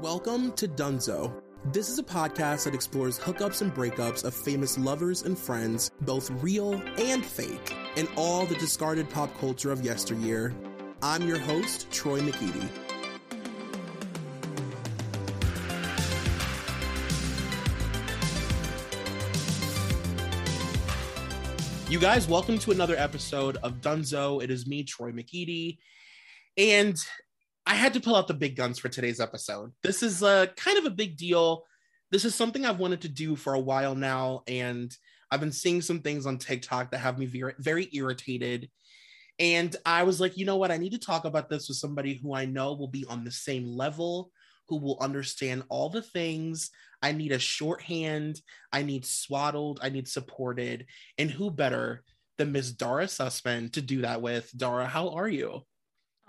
Welcome to Dunzo. This is a podcast that explores hookups and breakups of famous lovers and friends, both real and fake, and all the discarded pop culture of yesteryear. I'm your host, Troy McEady. You guys, welcome to another episode of Dunzo. It is me, Troy McEady. And I had to pull out the big guns for today's episode. This is a kind of a big deal. This is something I've wanted to do for a while now, and I've been seeing some things on TikTok that have me very, very irritated. And I was like, you know what? I need to talk about this with somebody who I know will be on the same level, who will understand all the things. I need a shorthand. I need swaddled. I need supported. And who better than Miss Dara Sussman to do that with? Dara, how are you?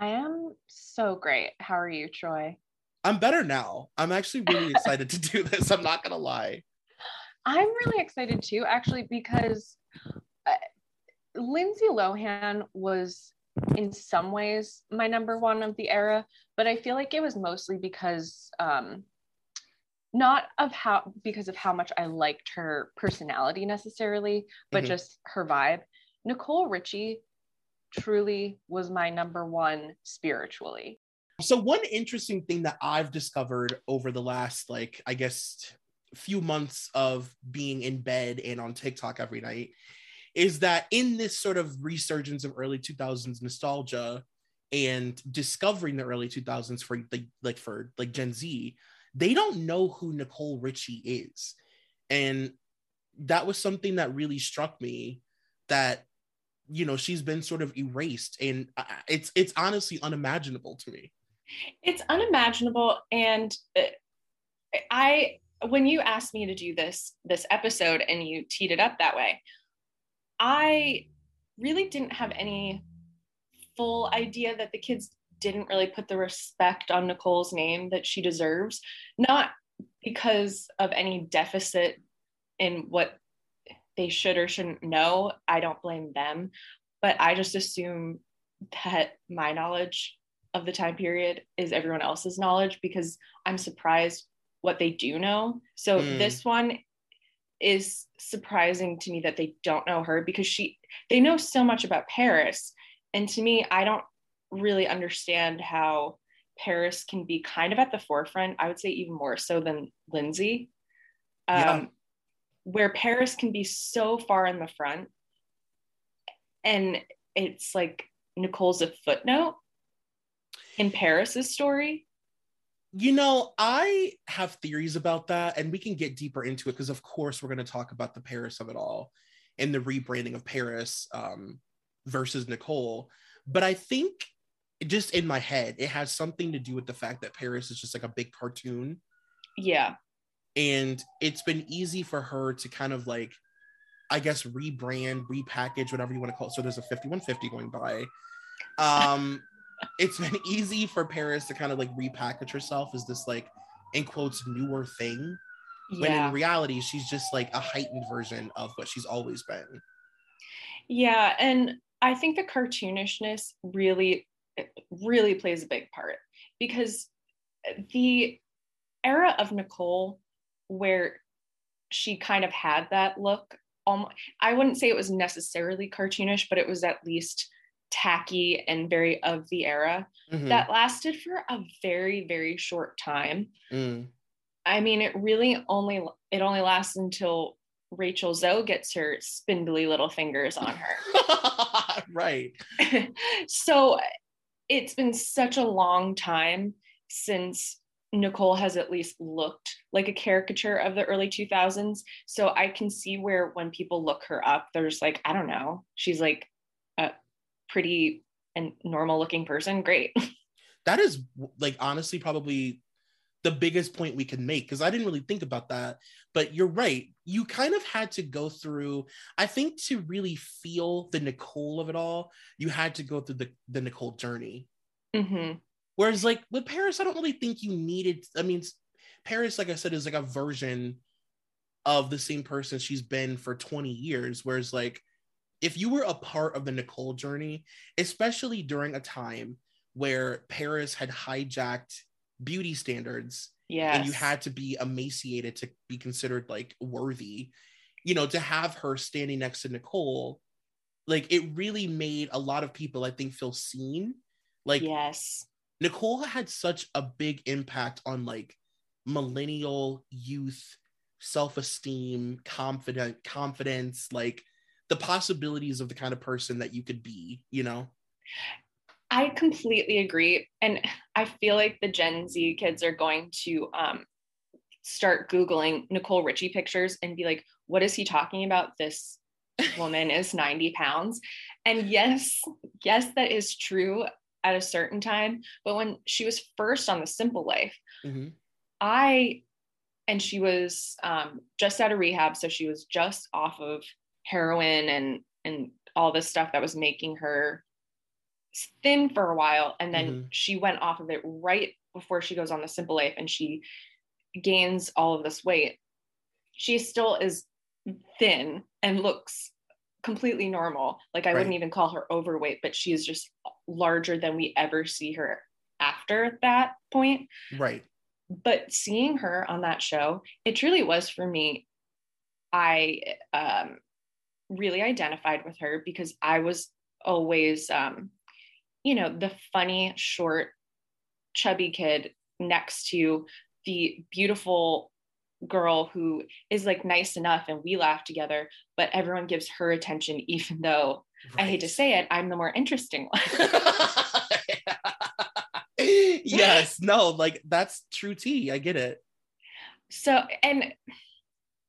I am so great. How are you, Troy? I'm better now. I'm actually really excited to do this. I'm not going to lie. I'm really excited too, actually, because uh, Lindsay Lohan was in some ways my number one of the era, but I feel like it was mostly because um, not of how because of how much I liked her personality necessarily, but mm-hmm. just her vibe. Nicole Richie truly was my number one spiritually. So one interesting thing that I've discovered over the last like I guess few months of being in bed and on TikTok every night is that in this sort of resurgence of early 2000s nostalgia and discovering the early 2000s for like like for like Gen Z, they don't know who Nicole Richie is. And that was something that really struck me that you know she's been sort of erased and it's it's honestly unimaginable to me. It's unimaginable and uh, i when you asked me to do this this episode and you teed it up that way i really didn't have any full idea that the kids didn't really put the respect on nicole's name that she deserves not because of any deficit in what they should or shouldn't know. I don't blame them, but I just assume that my knowledge of the time period is everyone else's knowledge because I'm surprised what they do know. So mm. this one is surprising to me that they don't know her because she they know so much about Paris and to me I don't really understand how Paris can be kind of at the forefront. I would say even more so than Lindsay. Um, yeah where Paris can be so far in the front and it's like Nicole's a footnote in Paris's story. You know, I have theories about that, and we can get deeper into it because, of course, we're going to talk about the Paris of it all and the rebranding of Paris um, versus Nicole. But I think just in my head, it has something to do with the fact that Paris is just like a big cartoon. Yeah and it's been easy for her to kind of like i guess rebrand repackage whatever you want to call it. So there's a 5150 going by. Um it's been easy for paris to kind of like repackage herself as this like in quotes newer thing yeah. when in reality she's just like a heightened version of what she's always been. Yeah and i think the cartoonishness really really plays a big part because the era of nicole where she kind of had that look. Um, I wouldn't say it was necessarily cartoonish, but it was at least tacky and very of the era Mhm. that lasted for a very very short time Mm. i mean it really only it only lasts until rachel zoe gets her spindly little fingers on her right. so it's been such a long time since Nicole has at least looked like a caricature of the early 2000s. So I can see where when people look her up, there's like, I don't know, she's like a pretty and normal looking person. Great. That is like honestly probably the biggest point we can make because I didn't really think about that. But you're right. You kind of had to go through, I think to really feel the Nicole of it all, you had to go through the, the Nicole journey. hmm Whereas like with Paris, I don't really think you needed. I mean, Paris, like I said, is like a version of the same person she's been for 20 years. Whereas like if you were a part of the Nicole journey, especially during a time where Paris had hijacked beauty standards Yes. and you had to be emaciated to be considered like worthy, you know, to have her standing next to Nicole, like it really made a lot of people, I think, feel seen. Like yes. Nicole had such a big impact on like millennial youth self-esteem, confident confidence, like the possibilities of the kind of person that you could be, you know? I completely agree. And I feel like the Gen Z kids are going to um, start Googling Nicole Richie pictures and be like, what is he talking about? This woman is 90 pounds. And yes, yes, that is true at a certain time. But when she was first on The Simple Life, Mhm. I, and she was um, just out of rehab. So she was just off of heroin and, and all this stuff that was making her thin for a while and then Mhm. she went off of it right before she goes on the simple life and she gains all of this weight she still is thin and looks completely normal like i Right. wouldn't even call her overweight but she is just larger than we ever see her after that point Right. but seeing her on that show it truly was for me i um, really identified with her because i was always um, you know the funny short chubby kid next to the beautiful girl who is like nice enough and we laugh together but everyone gives her attention even though i hate to say it i'm the more interesting one yes, no, like that's true tea. I get it. so and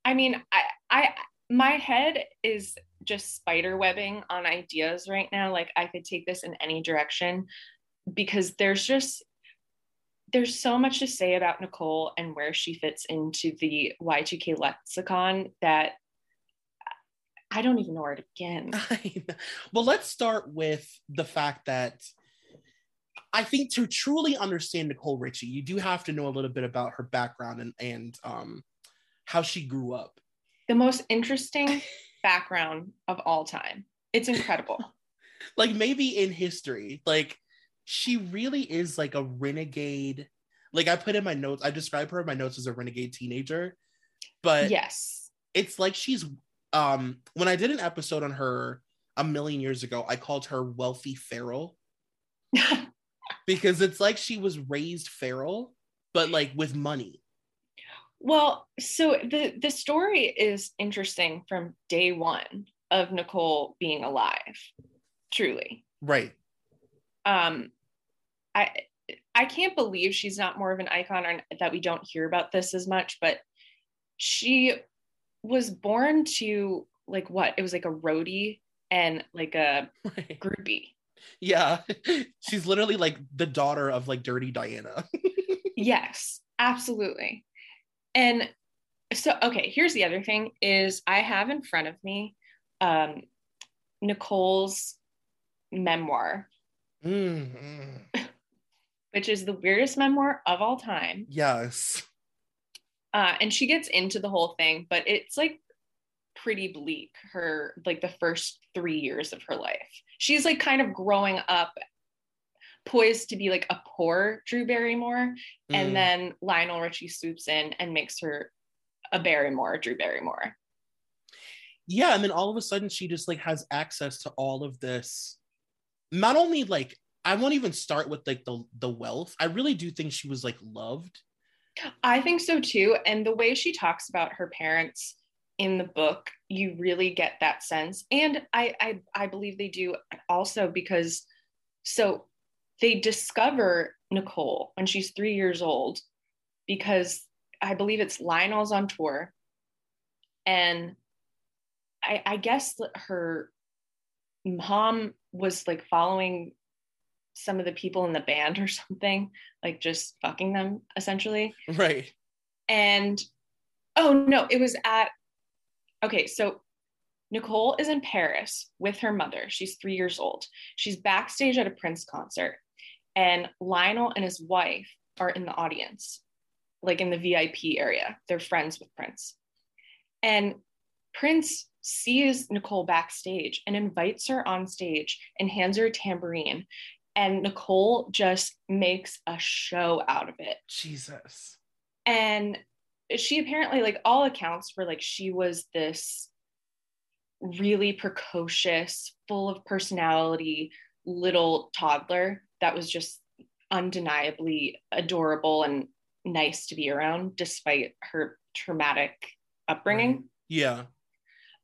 i mean i i my head is just spider webbing on ideas right now like i could take this in any direction because there's just there's so much to say about nicole and where she fits into the y2k lexicon that i don't even know where to begin. Well, let's start with the fact that I think to truly understand Nicole Richie, you do have to know a little bit about her background and and um how she grew up. the most interesting background of all time. It's incredible. Like maybe in history, like she really is like a renegade. Like I put in my notes, I describe her in my notes as a renegade teenager, but yes. it's like she's um when I did an episode on her a million years ago, I called her wealthy feral because it's like she was raised feral, but like with money. Well, so the the story is interesting from day one of Nicole being alive. Truly, Right. um, I I can't believe she's not more of an icon, or that we don't hear about this as much. But she was born to like what? It was like a roadie and like a Right. groupie. Yeah. She's literally like the daughter of like Dirty Diana. yes absolutely and so okay here's the other thing is i have in front of me um nicole's memoir Mhm. which is the weirdest memoir of all time Yes. Uh, and she gets into the whole thing but it's like pretty bleak her like the first three years of her life she's like kind of growing up poised to be like a poor drew barrymore Mm. and then Lionel Richie swoops in and makes her a Barrymore, Drew Barrymore. yeah, and then all of a sudden she just like has access to all of this not only like I won't even start with like the the wealth. I really do think she was like loved. I think so too. And the way she talks about her parents in the book, you really get that sense. And I I, I believe they do also because so they discover Nicole when she's three years old because I believe it's Lionel's on tour. And I, I guess her mom was like following some of the people in the band or something, like just fucking them essentially. Right. And oh no, it was at okay, so Nicole is in Paris with her mother. She's three years old. She's backstage at a Prince concert, and Lionel and his wife are in the audience, like in the VIP area. They're friends with Prince. And Prince sees Nicole backstage and invites her on stage and hands her a tambourine. And Nicole just makes a show out of it. Jesus. And she apparently, like all accounts, were like she was this really precocious, full of personality little toddler that was just undeniably adorable and nice to be around despite her traumatic upbringing. Right. Yeah.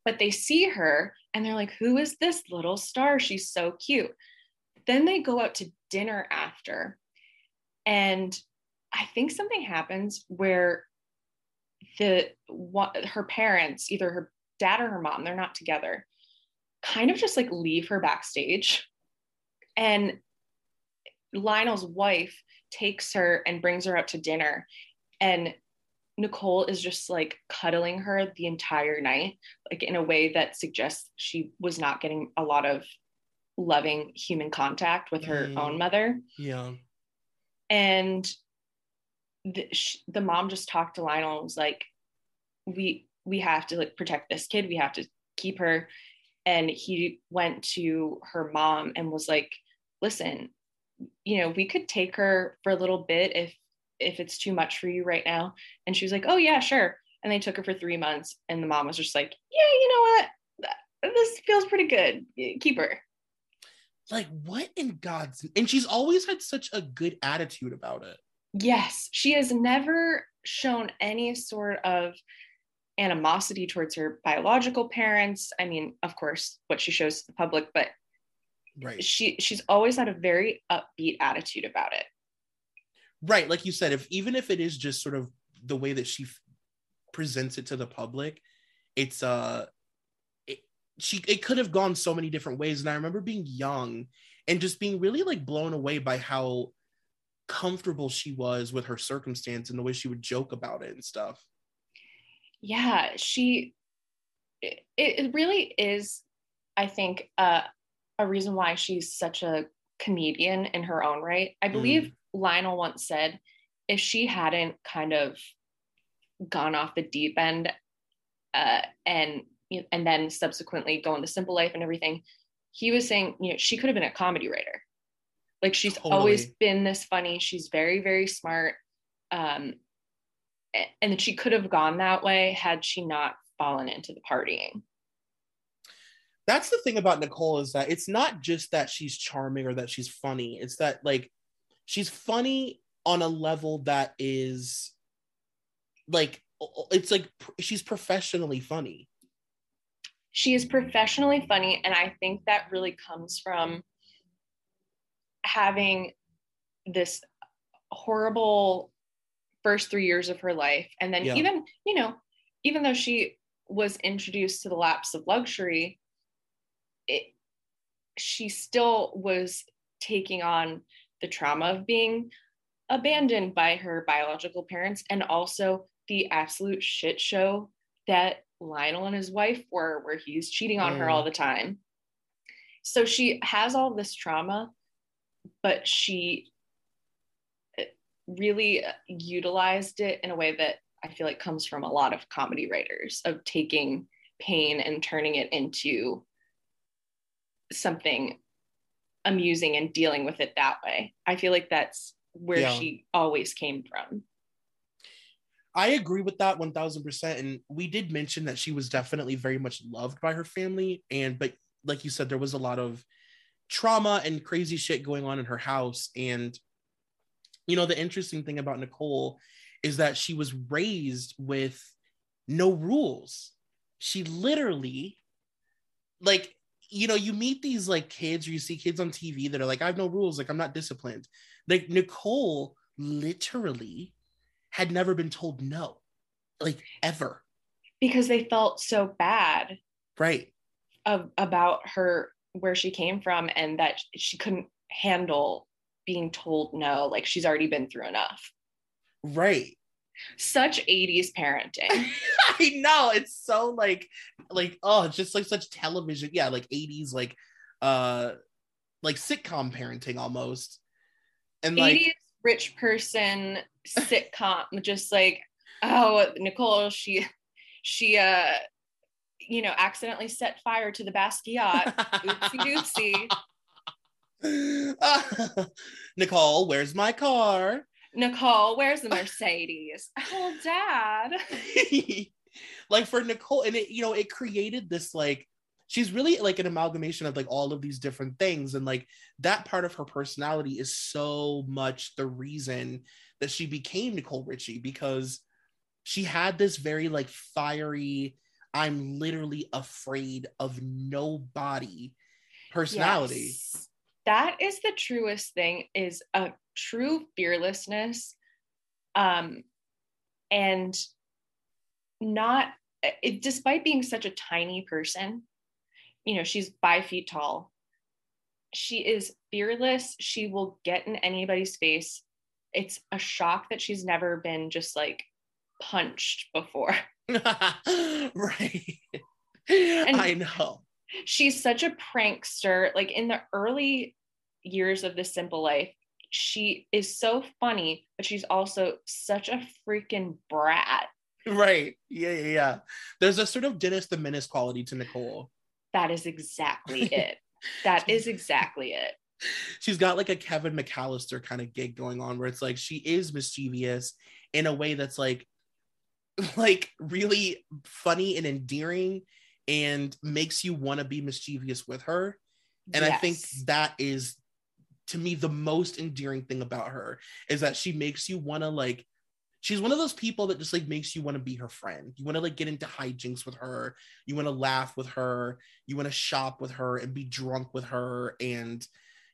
But they see her and they're like, who is this little star? She's so cute. Then they go out to dinner after. And I think something happens where the what her parents, either her dad or her mom, they're not together, kind of just like leave her backstage. And Lionel's wife takes her and brings her out to dinner. And Nicole is just like cuddling her the entire night, like in a way that suggests she was not getting a lot of loving human contact with her mm. own mother. Yeah. And the, the mom just talked to Lionel and was like, we we have to like protect this kid. We have to keep her. And he went to her mom and was like, listen, you know, we could take her for a little bit if if it's too much for you right now. And she was like, oh yeah, sure. And they took her for three months. And the mom was just like, yeah, you know what? This feels pretty good. Keep her. Like what in God's and she's always had such a good attitude about it. Yes. She has never shown any sort of animosity towards her biological parents. I mean, of course, what she shows to the public, but right. she she's always had a very upbeat attitude about it. Right, like you said, if even if it is just sort of the way that she f- presents it to the public, it's uh she it could have gone so many different ways. And I remember being young and just being really like blown away by how comfortable she was with her circumstance and the way she would joke about it and stuff. Yeah she it, it really is i think uh, a reason why she's such a comedian in her own right. I believe mm. lionel once said if she hadn't kind of gone off the deep end uh, and and then subsequently go into simple life and everything he was saying you know she could have been a comedy writer. Like she's totally. always been this funny. She's very very smart. Um and she could have gone that way had she not fallen into the partying. That's the thing about nicole is that it's not just that she's charming or that she's funny. It's that like she's funny on a level that is like it's like she's professionally funny she is professionally funny and i think that really comes from having this horrible first three years of her life. And then yeah. even, you know, even though she was introduced to the laps of luxury, it, she still was taking on the trauma of being abandoned by her biological parents and also the absolute shit show that Lionel and his wife were, where he's cheating on mm. her all the time. So she has all this trauma, but she really utilized it in a way that I feel like comes from a lot of comedy writers of taking pain and turning it into something amusing and dealing with it that way. I feel like that's where yeah. she always came from. I agree with that 1000%. And we did mention that she was definitely very much loved by her family. And, but like you said, there was a lot of trauma and crazy shit going on in her house. And, you know, the interesting thing about Nicole is that she was raised with no rules. She literally, like, you know, you meet these like kids or you see kids on TV that are like, I have no rules, like, I'm not disciplined. Like, Nicole literally had never been told no, like, ever. Because they felt so bad. Right. Of, about her where she came from and that she couldn't handle being told no like she's already been through enough right such 80s parenting i know it's so like like oh it's just like such television yeah like 80s like uh like sitcom parenting almost and like 80s rich person sitcom just like oh nicole she she uh you know, accidentally set fire to the Basquiat. Oopsie doopsie. Nicole, where's my car? Nicole, where's the Mercedes? oh, dad. like for Nicole, and it, you know, it created this like she's really like an amalgamation of like all of these different things. And like that part of her personality is so much the reason that she became Nicole Richie because she had this very like fiery I'm literally afraid of nobody personality. Yes. That is the truest thing is a true fearlessness um and not it, despite being such a tiny person you know she's five feet tall she is fearless she will get in anybody's face it's a shock that she's never been just like punched before right. And I know. She's such a prankster. Like in the early years of the simple life, she is so funny, but she's also such a freaking brat. Right. Yeah, yeah, yeah. There's a sort of Dennis the Menace quality to Nicole. That is exactly it. that is exactly it. She's got like a Kevin McAllister kind of gig going on where it's like she is mischievous in a way that's like like really funny and endearing and makes you want to be mischievous with her. And yes. I think that is to me the most endearing thing about her is that she makes you want to like she's one of those people that just like makes you want to be her friend. You want to like get into hijinks with her. You want to laugh with her. You want to shop with her and be drunk with her. And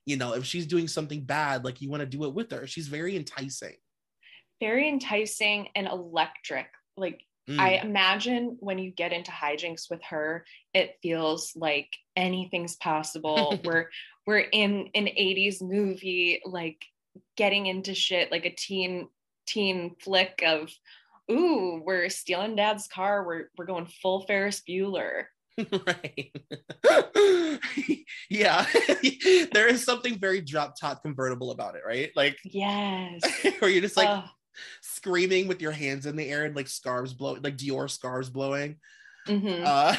you know, if she's doing something bad, like you want to do it with her. She's very enticing. Very enticing and electric. Like mm. I imagine when you get into hijinks with her, it feels like anything's possible. we're we're in an 80s movie, like getting into shit like a teen teen flick of ooh, we're stealing dad's car, we're we're going full Ferris Bueller. right. yeah. there is something very drop top convertible about it, right? Like yes. where you're just like, uh, screaming with your hands in the air and like scarves blowing, like Dior scarves blowing. Mm-hmm. Uh,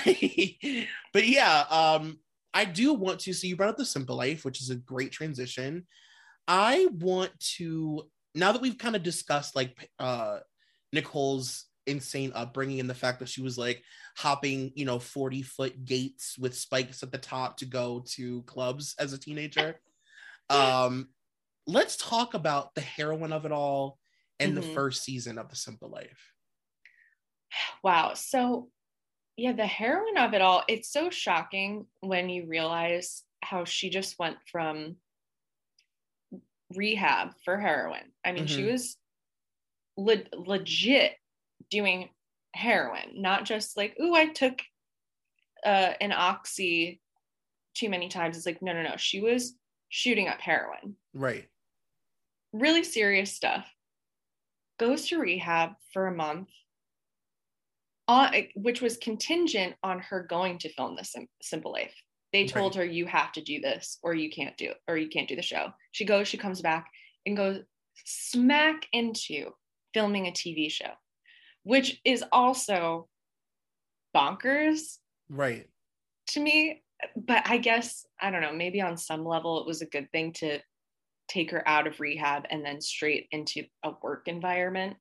but yeah, um, I do want to. So you brought up the simple life, which is a great transition. I want to now that we've kind of discussed like uh, Nicole's insane upbringing and the fact that she was like hopping, you know, 40 foot gates with spikes at the top to go to clubs as a teenager. um, let's talk about the heroine of it all in mm-hmm. the first season of The Simple Life. Wow. So, yeah, the heroine of it all, it's so shocking when you realize how she just went from rehab for heroin. I mean, mm-hmm. she was le- legit doing heroin, not just like, oh, I took uh, an oxy too many times. It's like, no, no, no. She was shooting up heroin. Right. Really serious stuff goes to rehab for a month, on, which was contingent on her going to film the Sim- Simple Life. They told right. her you have to do this or you can't do or you can't do the show. She goes, she comes back and goes smack into filming a TV show, which is also bonkers. Right. To me, but I guess I don't know, maybe on some level it was a good thing to take her out of rehab and then straight into a work environment.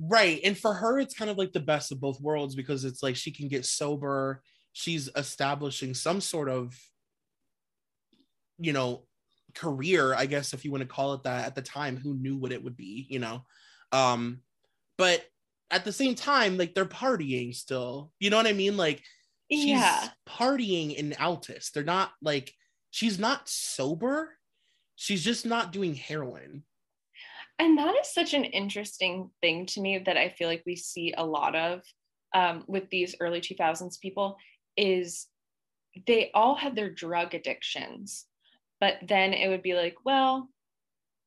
Right. And for her, it's kind of like the best of both worlds because it's like she can get sober. She's establishing some sort of you know, career, I guess if you want to call it that at the time, who knew what it would be, you know. Um, but at the same time, like they're partying still. You know what I mean? Like she's Yeah. partying in Altus. They're not like she's not sober. She's just not doing heroin. And that is such an interesting thing to me that I feel like we see a lot of um, with these early 2000s people is they all had their drug addictions, but then it would be like, well,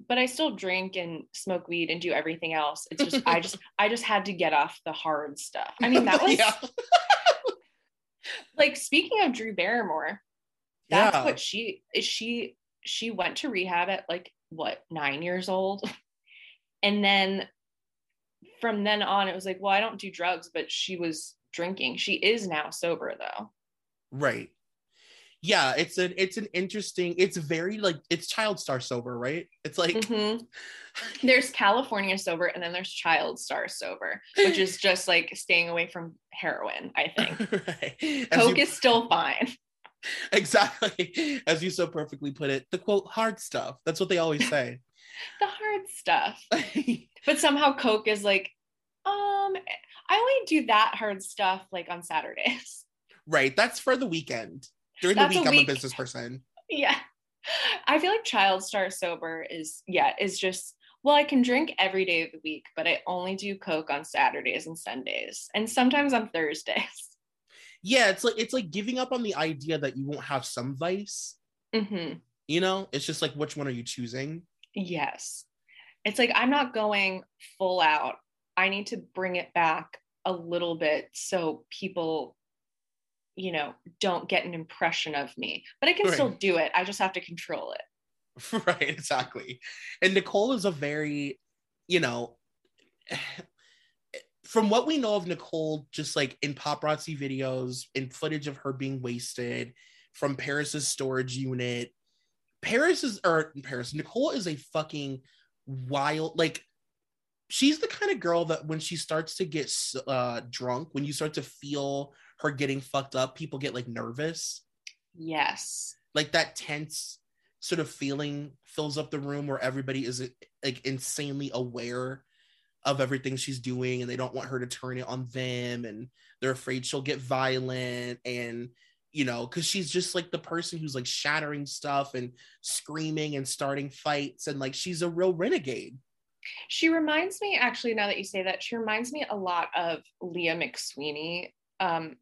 but I still drink and smoke weed and do everything else. It's just I just I just had to get off the hard stuff. I mean, that was like speaking of Drew Barrymore, that's Yeah. what she is she she went to rehab at like what nine years old and then from then on it was like well i don't do drugs but she was drinking she is now sober though Right. Yeah, it's an it's an interesting, it's very like it's child star sober, right? It's like Mhm. there's california sober and then there's child star sober which is just like staying away from heroin i think right. Coke you- is still fine exactly as you so perfectly put it, the quote hard stuff. That's what they always say. the hard stuff but somehow coke is like um i only do that hard stuff like on saturdays right. That's for the weekend. During That's the a week, I'm a business person. yeah i feel like child star sober is yeah is just well i can drink every day of the week but i only do coke on saturdays and sundays and sometimes on thursdays Yeah, it's like it's like giving up on the idea that you won't have some vice. hmm You know, it's just like which one are you choosing? yes it's like i'm not going full out i need to bring it back a little bit so people you know don't get an impression of me but i can Right. still do it. I just have to control it. Right exactly. And nicole is a very you know from what we know of nicole just like in paparazzi videos in footage of her being wasted from paris's storage unit paris is or paris nicole is a fucking wild like she's the kind of girl that when she starts to get uh drunk when you start to feel her getting fucked up people get like nervous. Yes. Like that tense sort of feeling fills up the room where everybody is like insanely aware of everything she's doing and they don't want her to turn it on them and they're afraid she'll get violent and you know because she's just like the person who's like shattering stuff and screaming and starting fights and like she's a real renegade She reminds me, actually, now that you say that, she reminds me a lot of Leah McSweeney. Um,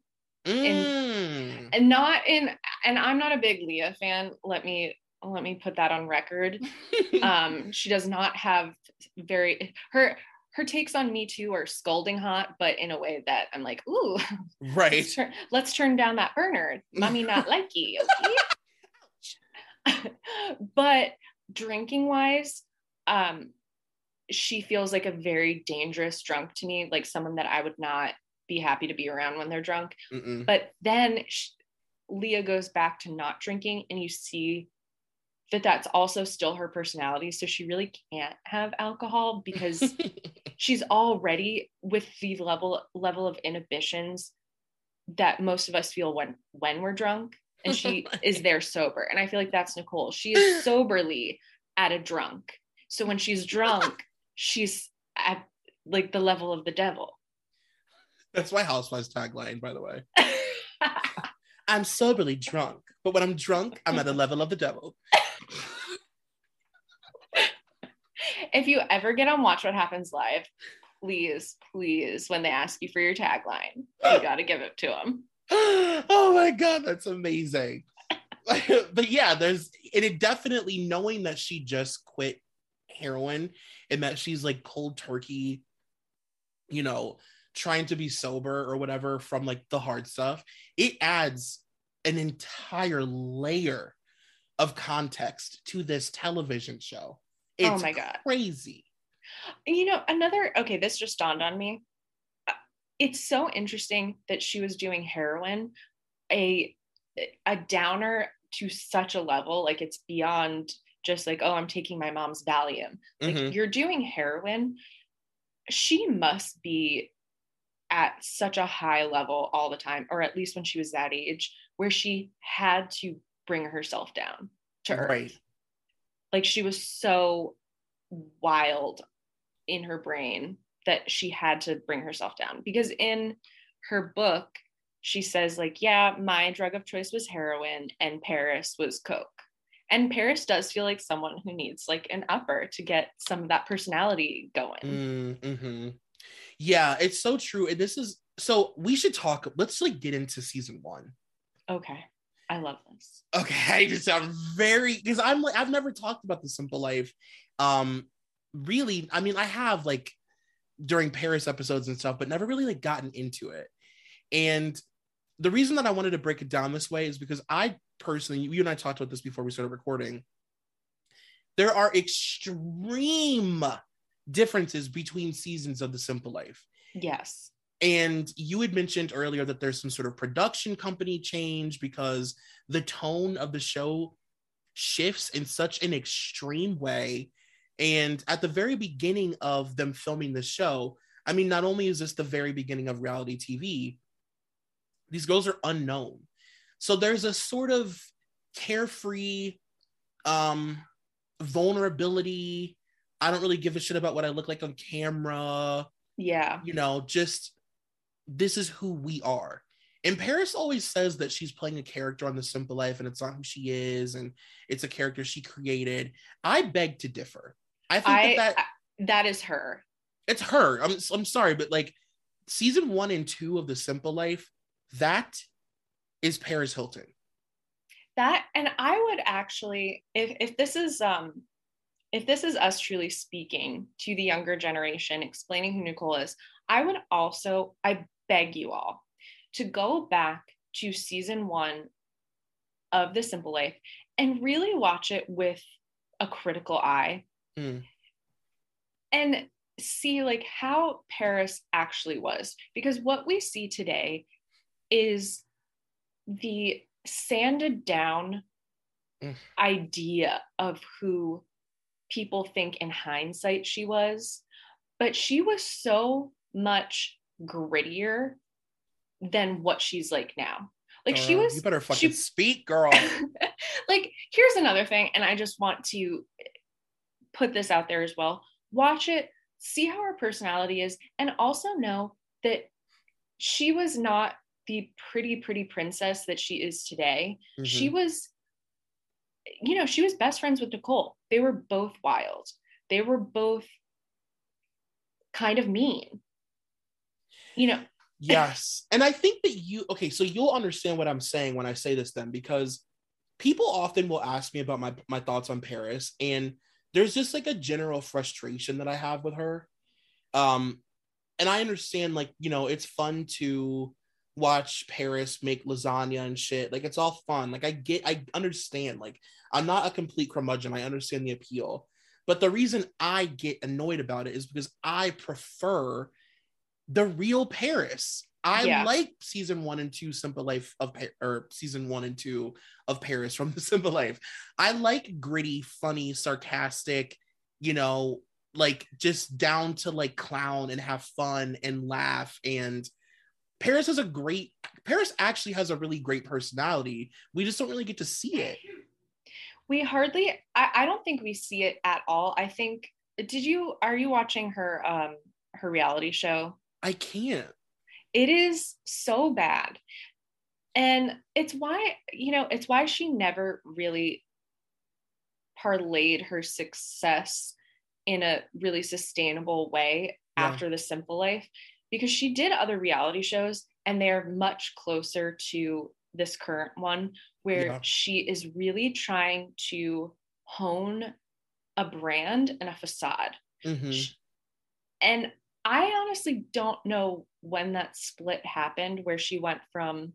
Mm. and not in, and I'm not a big Leah fan. Let me let me put that on record. Um, she does not have very her her takes on Me Too are scalding hot, but in a way that I'm like, ooh, right let's turn, let's turn down that burner. Mommy not like you. Okay? but drinking wise, um, she feels like a very dangerous drunk to me, like someone that I would not be happy to be around when they're drunk. Mm-mm. But then sh Leah goes back to not drinking, and you see that that's also still her personality. So she really can't have alcohol because she's already with the level level of inhibitions that most of us feel when when we're drunk and she is there sober and i feel like that's nicole she is soberly at a drunk so when she's drunk she's at like the level of the devil. That's my housewives tagline by the way. I'm soberly drunk but when i'm drunk i'm at the level of the devil. If you ever get on watch what happens live please please when they ask you for your tagline you got to give it to them oh my god that's amazing. But yeah there's and it definitely knowing that she just quit heroin and that she's like cold turkey you know trying to be sober or whatever from like the hard stuff it adds an entire layer of context to this television show. It's oh my god. crazy. You know another okay this just dawned on me. Uh, it's so interesting that she was doing heroin a a downer to such a level like it's beyond just like oh i'm taking my mom's valium like Mhm. you're doing heroin she must be at such a high level all the time or at least when she was that age where she had to bring herself down to Earth. Right. Like she was so wild in her brain that she had to bring herself down because in her book she says like yeah my drug of choice was heroin and paris was coke and paris does feel like someone who needs like an upper to get some of that personality going Mm-hmm. Yeah, it's so true. And this is so we should talk. Let's like get into season one. okay i love this Okay, I just sound very because I'm like I've never talked about the simple life. Um, really, I mean, I have like during Paris episodes and stuff, but never really like gotten into it. And the reason that I wanted to break it down this way is because I personally, you and I talked about this before we started recording. There are extreme differences between seasons of the simple life. yes And you had mentioned earlier that there's some sort of production company change because the tone of the show shifts in such an extreme way. And at the very beginning of them filming the show, I mean, not only is this the very beginning of reality TV, these girls are unknown. So there's a sort of carefree um vulnerability. I don't really give a shit about what I look like on camera yeah you know, just this is who we are. And Paris always says that she's playing a character on The Simple Life and it's not who she is and it's a character she created. I beg to differ. I think I, that, that I- that is her it's her. I'm, I'm sorry, but like season one and two of The Simple Life, that is Paris Hilton. that and i would actually if if this is um if this is us truly speaking to the younger generation explaining who nicole is i would also i beg you all to go back to season one of the simple life and really watch it with a critical eye Mm. and see like how paris actually was because what we see today is the sanded down Mm. idea of who people think in hindsight she was but she was so much grittier than what she's like now like she was You better fucking she- speak, girl. like here's another thing and i just want to put this out there as well watch it see how her personality is and also know that she was not the pretty pretty princess that she is today she Mhm. was you know she was best friends with nicole they were both wild they were both kind of mean you know Yes. And I think that you, okay, so you'll understand what I'm saying when I say this then, because people often will ask me about my, my thoughts on Paris. And there's just like a general frustration that I have with her. Um, and I understand, like, you know, it's fun to watch Paris make lasagna and shit. Like, it's all fun. Like, I get, I understand. Like, I'm not a complete curmudgeon. I understand the appeal. But the reason I get annoyed about it is because I prefer the real Paris. I Yeah. like season one and two Simple Life of Pa- or season one and two of Paris from the Simple Life. I like gritty, funny, sarcastic, you know, like just down to like clown and have fun and laugh. And Paris has a great Paris actually has a really great personality. We just don't really get to see it. we hardly I, I don't think we see it at all i think did you are you watching her um her reality show I can't. it is so bad and it's why you know it's why she never really parlayed her success in a really sustainable way Yeah. after the simple life because she did other reality shows and they're much closer to this current one where Yeah. she is really trying to hone a brand and a facade Mhm. Sh- and I honestly don't know when that split happened where she went from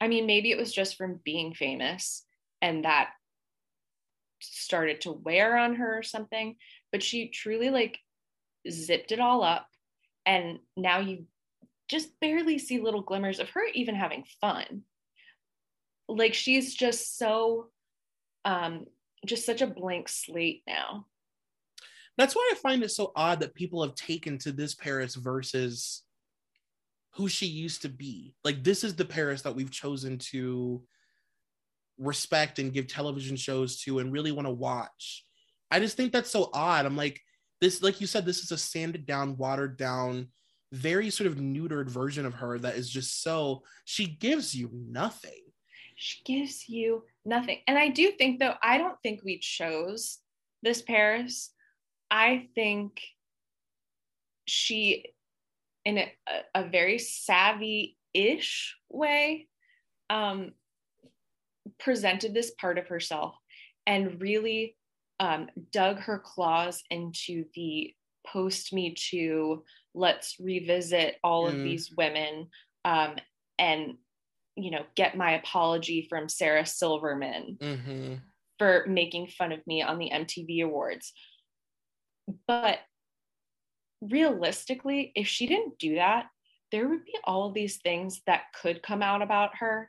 I mean maybe it was just from being famous and that started to wear on her or something but she truly like zipped it all up and now you just barely see little glimmers of her even having fun like she's just so um just such a blank slate now That's why I find it so odd that people have taken to this Paris versus who she used to be. Like this is the Paris that we've chosen to respect and give television shows to and really want to watch. I just think that's so odd. I'm like, this, like you said, this is a sanded down, watered down, very sort of neutered version of her that is just so, she gives you nothing. She gives you nothing. And I do think, though, I don't think we chose this Paris. I think she, in a, a very savvy ish way, um, presented this part of herself and really um, dug her claws into the post me too let's revisit all of mm. these women um, and you know get my apology from sarah silverman mm-hmm. for making fun of me on the mtv awards but realistically if she didn't do that there would be all of these things that could come out about her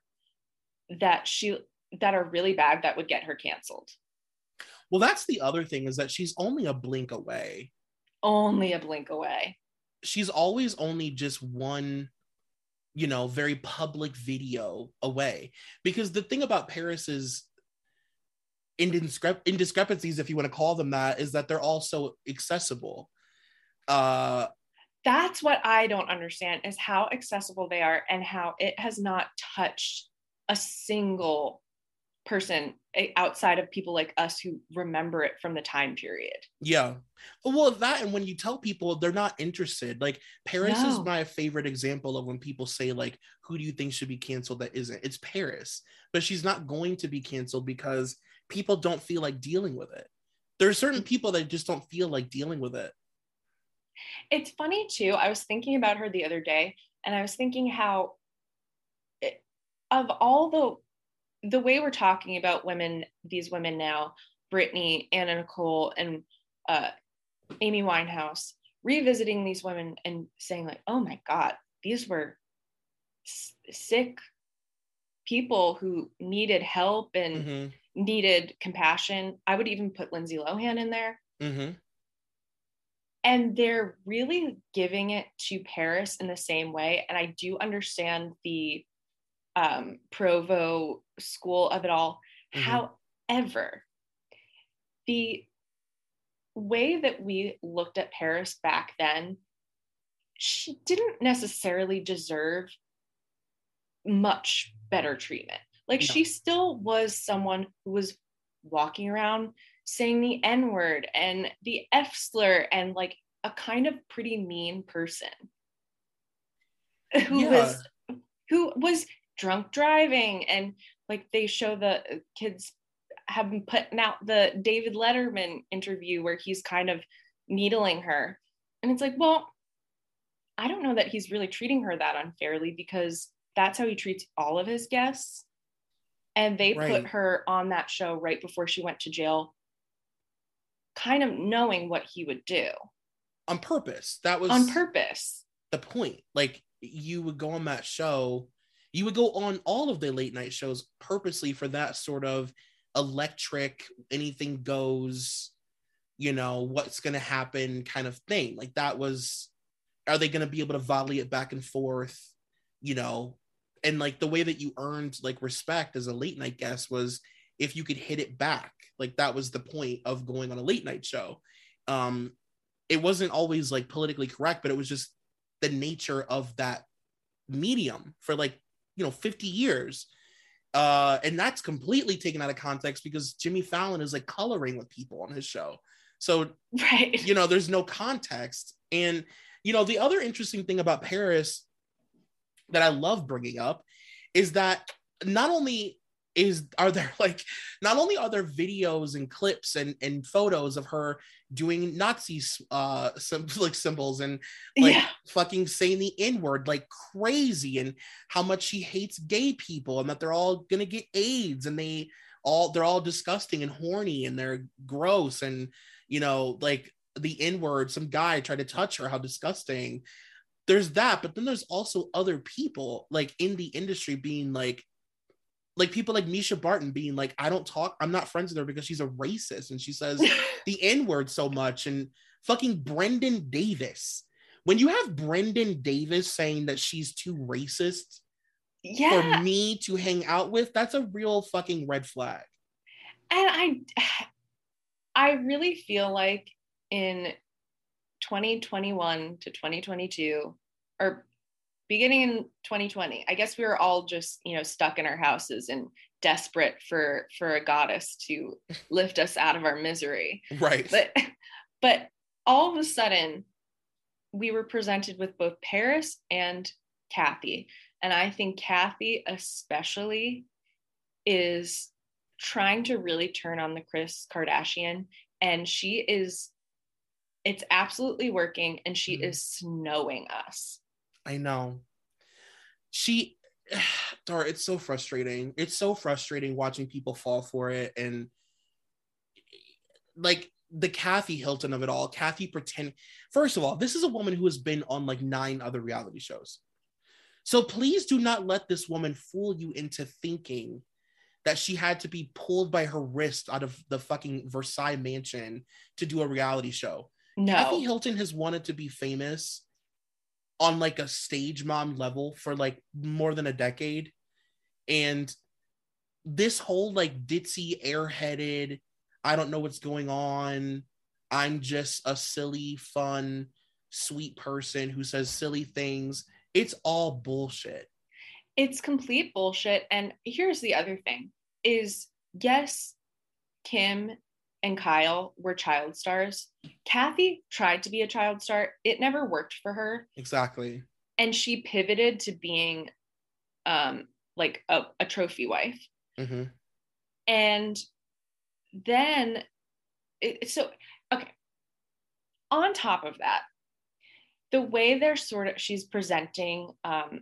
that she that are really bad that would get her canceled. Well, that's the other thing is that she's only a blink away. Only a blink away. She's always only just one, you know, very public video away. Because the thing about Paris is indiscrep- indiscrepancies, if you want to call them that, is that they're also accessible. Uh that's what I don't understand is how accessible they are and how it has not touched a single person eh, outside of people like us who remember it from the time period. Yeah. Well, that and when you tell people they're not interested, like Paris no. is my favorite example of when people say, like, who do you think should be canceled that isn't? It's Paris, but she's not going to be canceled because people don't feel like dealing with it. There are certain people that just don't feel like dealing with it. It's funny too. I was thinking about her the other day and I was thinking how of all the the way we're talking about women, these women now, Britney, Anna Nicole, and uh, Amy Winehouse, revisiting these women and saying like, oh my God, these were s- sick people who needed help and mm-hmm. needed compassion. I would even put Lindsay Lohan in there. Mm-hmm. And they're really giving it to Paris in the same way. And I do understand the um, Provo school of it all. Mm-hmm. However, the way that we looked at Paris back then, she didn't necessarily deserve much better treatment. Like no. she still was someone who was walking around saying the N word and the F slur and like a kind of pretty mean person who yeah. was who was drunk driving and like they show the uh, kids have been putting out the David Letterman interview where he's kind of needling her. And it's like, well, I don't know that he's really treating her that unfairly because that's how he treats all of his guests. And they right. put her on that show right before she went to jail, kind of knowing what he would do. On purpose. That was on purpose. The point. Like you would go on that show you would go on all of the late night shows purposely for that sort of electric anything goes you know what's going to happen kind of thing. Like that was are they going to be able to volley it back and forth you know? And like the way that you earned like respect as a late night guest was if you could hit it back. Like that was the point of going on a late night show. Um it wasn't always like politically correct but it was just the nature of that medium for like you know 50 years. Uh and that's completely taken out of context because jimmy fallon is like coloring with people on his show. So right. you know there's no context. And you know the other interesting thing about paris that i love bringing up is that not only is are there like not only are there videos and clips and and photos of her doing Nazi uh some like symbols and like yeah. fucking saying the N word like crazy and how much she hates gay people and that they're all gonna get AIDS and they all they're all disgusting and horny and they're gross and you know like the N word some guy tried to touch her how disgusting there's that but then there's also other people like in the industry being like like people like Mischa Barton being like, I don't talk, I'm not friends with her because she's a racist and she says the N word so much. And fucking Brandon Davis. When you have Brandon Davis saying that she's too racist yeah. for me to hang out with, that's a real fucking red flag. and I I really feel like in 2021 to 2022 or beginning in 2020 I guess we were all just you know stuck in our houses and desperate for for a goddess to lift us out of our misery Right. but but all of a sudden we were presented with both Paris and Kathy and I think Kathy especially is trying to really turn on the Kris Kardashian and she is it's absolutely working and she Mhm. is snowing us. I know. She, Dara, it's so frustrating. It's so frustrating watching people fall for it. And like the Kathy Hilton of it all, Kathy pretend. First of all, this is a woman who has been on like nine other reality shows. So please do not let this woman fool you into thinking that she had to be pulled by her wrist out of the fucking Versailles mansion to do a reality show. Kathy Hilton has wanted to be famous on like a stage mom level for like more than a decade. And this whole like ditzy, airheaded, I don't know what's going on. I'm just a silly, fun, sweet person who says silly things. It's all bullshit. It's complete bullshit and here's the other thing is yes Kim and Kyle were child stars. Kathy tried to be a child star. It never worked for her Exactly. and she pivoted to being um like a, a trophy wife. hmm and then it, so okay on top of that the way they're sort of she's presenting um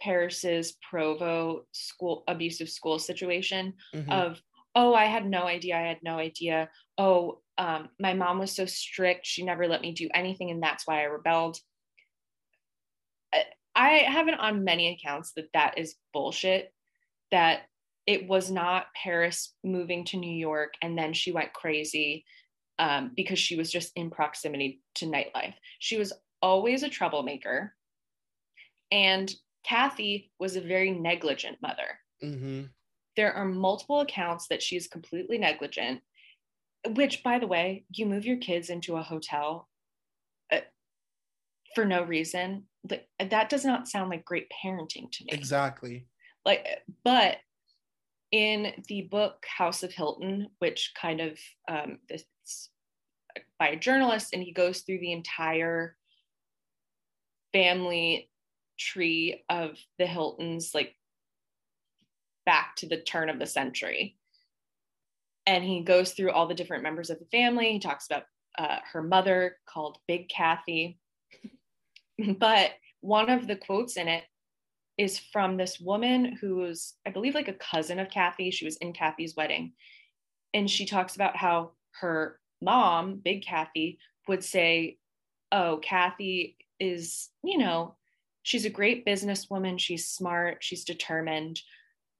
paris's provo school abusive school situation hmm of oh i had no idea i had no idea. Oh um, my mom was so strict she never let me do anything and that's why i rebelled. I- i have it on many accounts that that is bullshit that it was not paris moving to new york and then she went crazy um, because she was just in proximity to nightlife. She was always a troublemaker and kathy was a very negligent mother. Hmm there are multiple accounts that she's completely negligent which by the way you move your kids into a hotel uh, for no reason Th- that does not sound like great parenting to me Exactly. like but in the book house of hilton which kind of um this by a journalist and he goes through the entire family tree of the hiltons like back to the turn of the century. And he goes through all the different members of the family. He talks about uh, her mother called big kathy. But one of the quotes in it is from this woman who's i believe like a cousin of kathy. She was in kathy's wedding. And she talks about how her mom big kathy would say oh kathy is you know she's a great businesswoman. She's smart. She's determined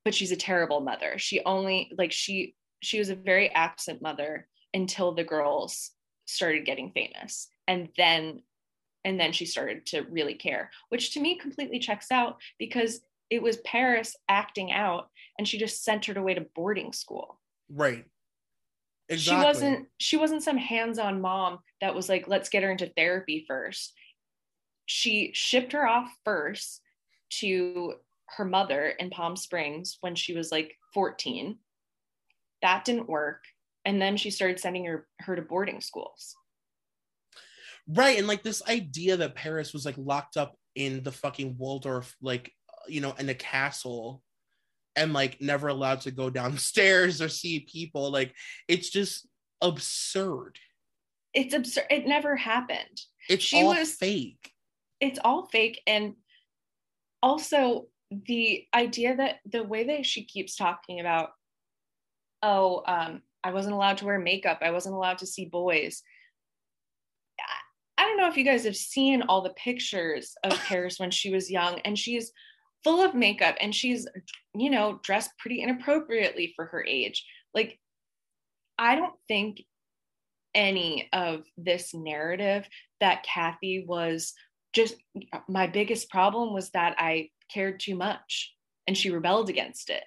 but she's a terrible mother she only like she she was a very absent mother until the girls started getting famous and then and then she started to really care which to me completely checks out because it was paris acting out and she just sent her away to boarding school Right. Exactly. she wasn't she wasn't some hands-on mom that was like let's get her into therapy first she shipped her off first to her mother in palm springs when she was like 14 that didn't work and then she started sending her her to boarding schools. Right and like this idea that paris was like locked up in the fucking waldorf like you know in a castle and like never allowed to go downstairs or see people like it's just absurd. It's absurd it never happened. It's She all was- fake. It's all fake and also the idea that the way that she keeps talking about oh um i wasn't allowed to wear makeup i wasn't allowed to see boys. I- i don't know if you guys have seen all the pictures of paris when she was young and she's full of makeup and she's you know dressed pretty inappropriately for her age. Like i don't think any of this narrative that kathy was just my biggest problem was that I cared too much. and she rebelled against it.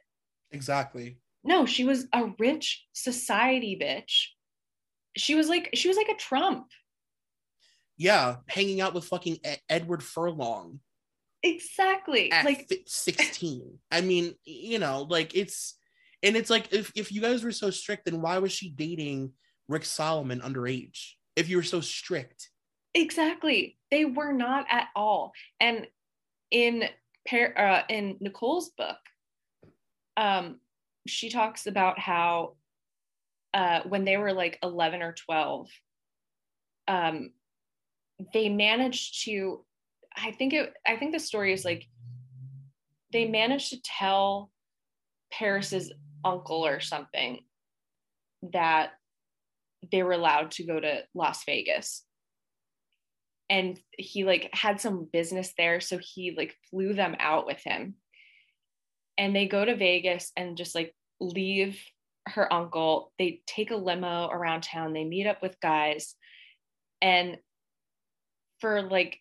Exactly. No, she was a rich society bitch. She was like she was like a Trump. Yeah, hanging out with fucking Ed- Edward Furlong Exactly. at like fi- 16. I mean, you know, like it's and it's like if if you guys were so strict, then why was she dating Rick Salomon underage? If you were so strict. exactly. They were not at all. And in uh, in Nicole's book, um, she talks about how uh, when they were like 11 or 12, um, they managed to, I think it, I think the story is like they managed to tell Paris's uncle or something that they were allowed to go to Las Vegas. And he like had some business there. So he like flew them out with him. And they go to Vegas and just like leave her uncle. They take a limo around town. They meet up with guys. And for like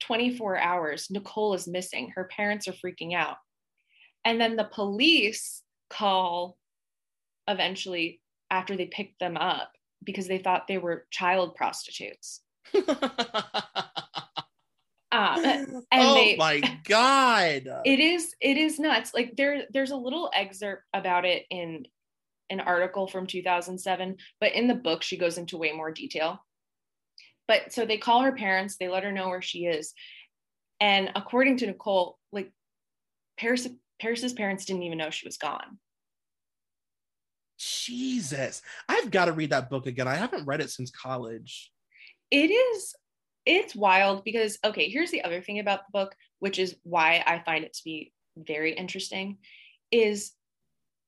24 hours, Nicole is missing. Her parents are freaking out. And then the police call eventually after they picked them up because they thought they were child prostitutes. Ah, and oh they, my god. it is it is nuts. Like there there's a little excerpt about it in an article from 2007, but in the book she goes into way more detail. But so they call her parents, they let her know where she is. And according to Nicole, like Paris Paris's parents didn't even know she was gone. Jesus. I've got to read that book again. I haven't read it since college. It is it's wild because okay here's the other thing about the book which is why i find it to be very interesting is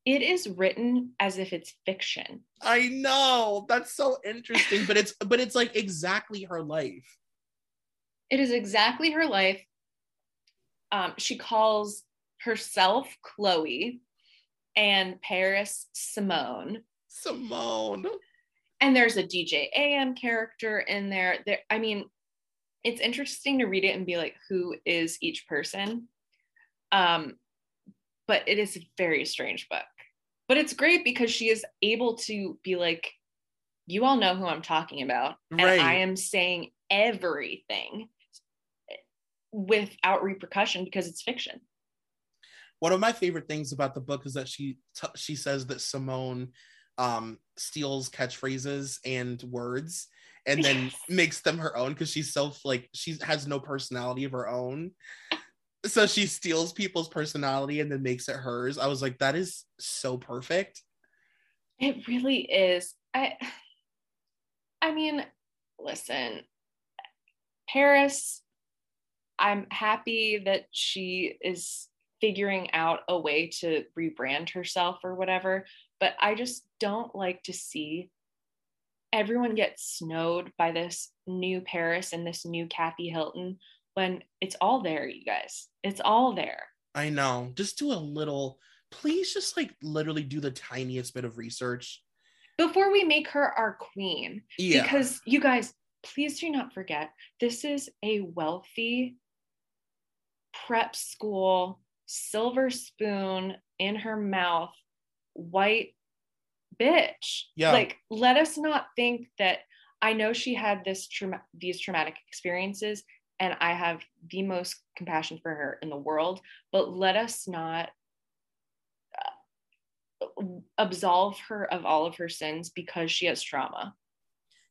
it is written as if it's fiction I know. That's so interesting, but it's but it's like exactly her life. it is exactly her life um, she calls herself chloe and paris simone Simone. And there's a dj am character in there there i mean it's interesting to read it and be like who is each person? Um but it is a very strange book. But it's great because she is able to be like you all know who i'm talking about. And i am saying everything without repercussion because it's fiction. One of my favorite things about the book is that she t- she says that Simone um steals catchphrases and words and then Yes. makes them her own because she's so like she has no personality of her own. So she steals people's personality and then makes it hers. I was like, that is so perfect. It really is. I I mean, listen. Paris, I'm happy that she is figuring out a way to rebrand herself or whatever, but I just don't like to see everyone get snowed by this new Paris and this new Kathy Hilton when it's all there, you guys. It's all there. I know. Just do a little, please just like literally do the tiniest bit of research. Before we make her our queen, Yeah. Because you guys, please do not forget, this is a wealthy prep school, silver spoon in her mouth, white bitch. Yeah. Like, let us not think that I know she had this trauma- these traumatic experiences, and I have the most compassion for her in the world, but let us not uh, absolve her of all of her sins because she has trauma.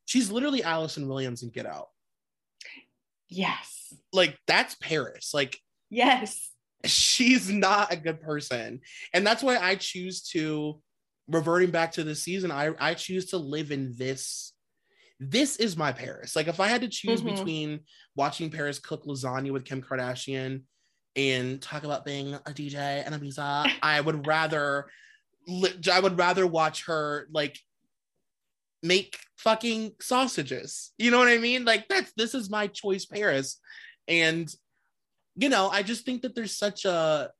She's literally Allison Williams in Get Out. Yes. Like that's Paris. Like Yes. She's not a good person. And that's why I choose to reverting back to the season, I I choose to live in this this is my Paris. Like if I had to choose Mhm. between watching Paris cook lasagna with Kim Kardashian and talk about being a DJ and a visa, I would rather I would rather watch her like make fucking sausages. You know what I mean? Like that's this is my choice Paris. And you know, I just think that there's such a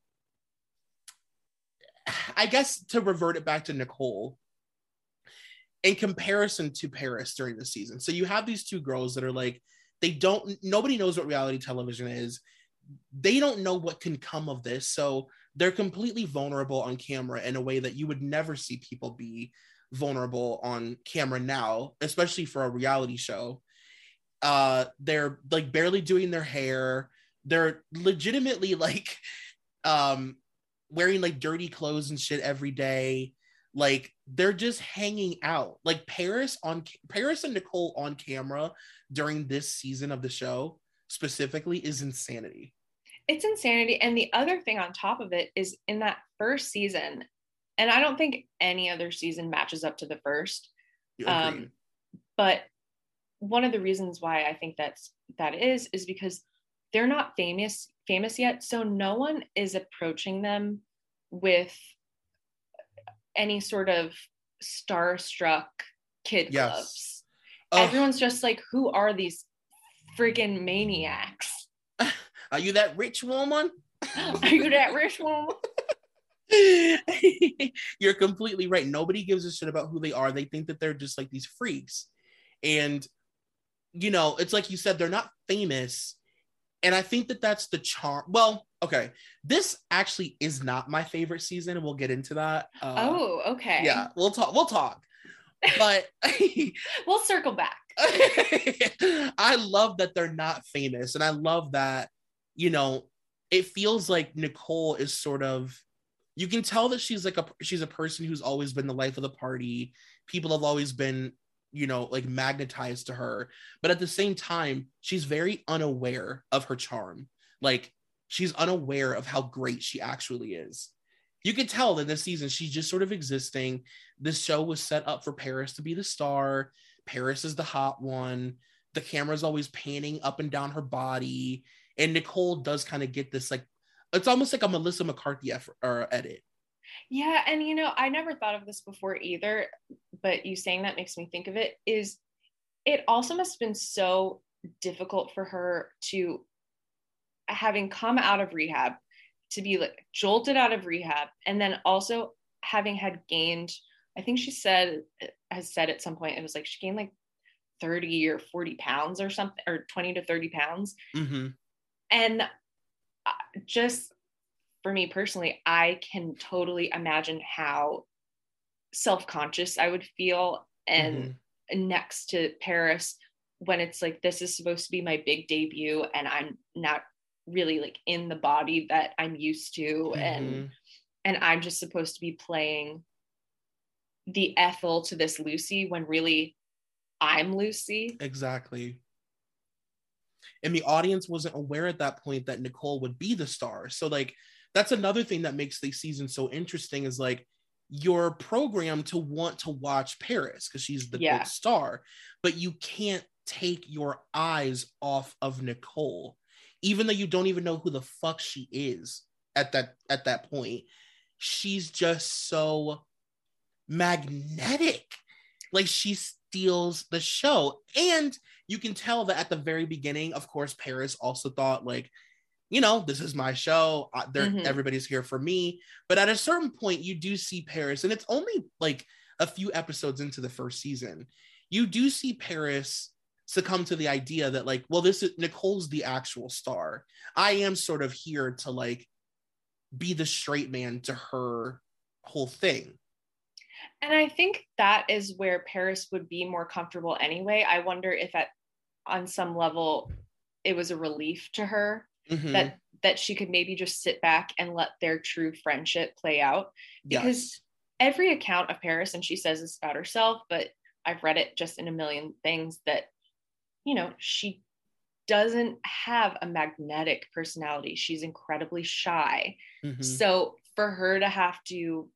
I guess to revert it back to Nicole in comparison to Paris during the season. So you have these two girls that are like they don't nobody knows what reality television is. they don't know what can come of this. So they're completely vulnerable on camera in a way that you would never see people be vulnerable on camera now, especially for a reality show. Uh, they're like barely doing their hair. They're legitimately like um wearing like dirty clothes and shit every day. Like they're just hanging out. Like Paris on Paris and Nicole on camera during this season of the show specifically is insanity. It's insanity. And the other thing on top of it is in that first season, and I don't think any other season matches up to the first. Um, but one of the reasons why I think that's that is is because they're not famous famous yet, so no one is approaching them with any sort of starstruck kid yes. clubs. Everyone's just like, who are these freaking maniacs? Are you that rich woman? are you that rich woman? You're completely right. Nobody gives a shit about who they are. They think that they're just like these freaks. And, you know, it's like you said, they're not famous. And I think that that's the charm. Well, okay. This actually is not my favorite season, and we'll get into that. Uh, oh, okay. Yeah, we'll talk. We'll talk. But we'll circle back. I love that they're not famous, and I love that, you know, it feels like Nicole is sort of you can tell that she's like a she's a person who's always been the life of the party. People have always been, you know, like magnetized to her. But at the same time, she's very unaware of her charm. Like she's unaware of how great she actually is. You can tell that this season she's just sort of existing. This show was set up for Paris to be the star. Paris is the hot one. The camera's always panning up and down her body. And Nicole does kind of get this like it's almost like a Melissa McCarthy effort, or edit. Yeah, and you know, I never thought of this before either, but you saying that makes me think of it is it also must have been so difficult for her to having come out of rehab to be like jolted out of rehab and then also having had gained I think she said has said at some point it was like she gained like 30 or 40 pounds or something or 20 to 30 pounds. Mm-hmm. And just for me personally, I can totally imagine how self conscious I would feel. And mm-hmm. next to Paris, when it's like, this is supposed to be my big debut, and I'm not really like in the body that I'm used to. Mm-hmm. And and I'm just supposed to be playing the Ethel to this Lucy when really I'm Lucy. Exactly and the audience wasn't aware at that point that Nicole would be the star. So like that's another thing that makes the season so interesting is like you're programmed to want to watch Paris because she's the yeah. star, but you can't take your eyes off of Nicole, even though you don't even know who the fuck she is at that at that point. She's just so magnetic. Like she steals the show. And you can tell that at the very beginning, of course, Paris also thought like, you know, this is my show. Mm-hmm. Everybody's here for me. But at a certain point, you do see Paris, and it's only like a few episodes into the first season. You do see Paris succumb to the idea that like, well, this is Nicole's the actual star. I am sort of here to like be the straight man to her whole thing. And I think that is where Paris would be more comfortable anyway. I wonder if at on some level it was a relief to her mm-hmm. that that she could maybe just sit back and let their true friendship play out because yes. every account of Paris and she says this about herself but I've read it just in a million things that you know she doesn't have a magnetic personality she's incredibly shy mm-hmm. so for her to have to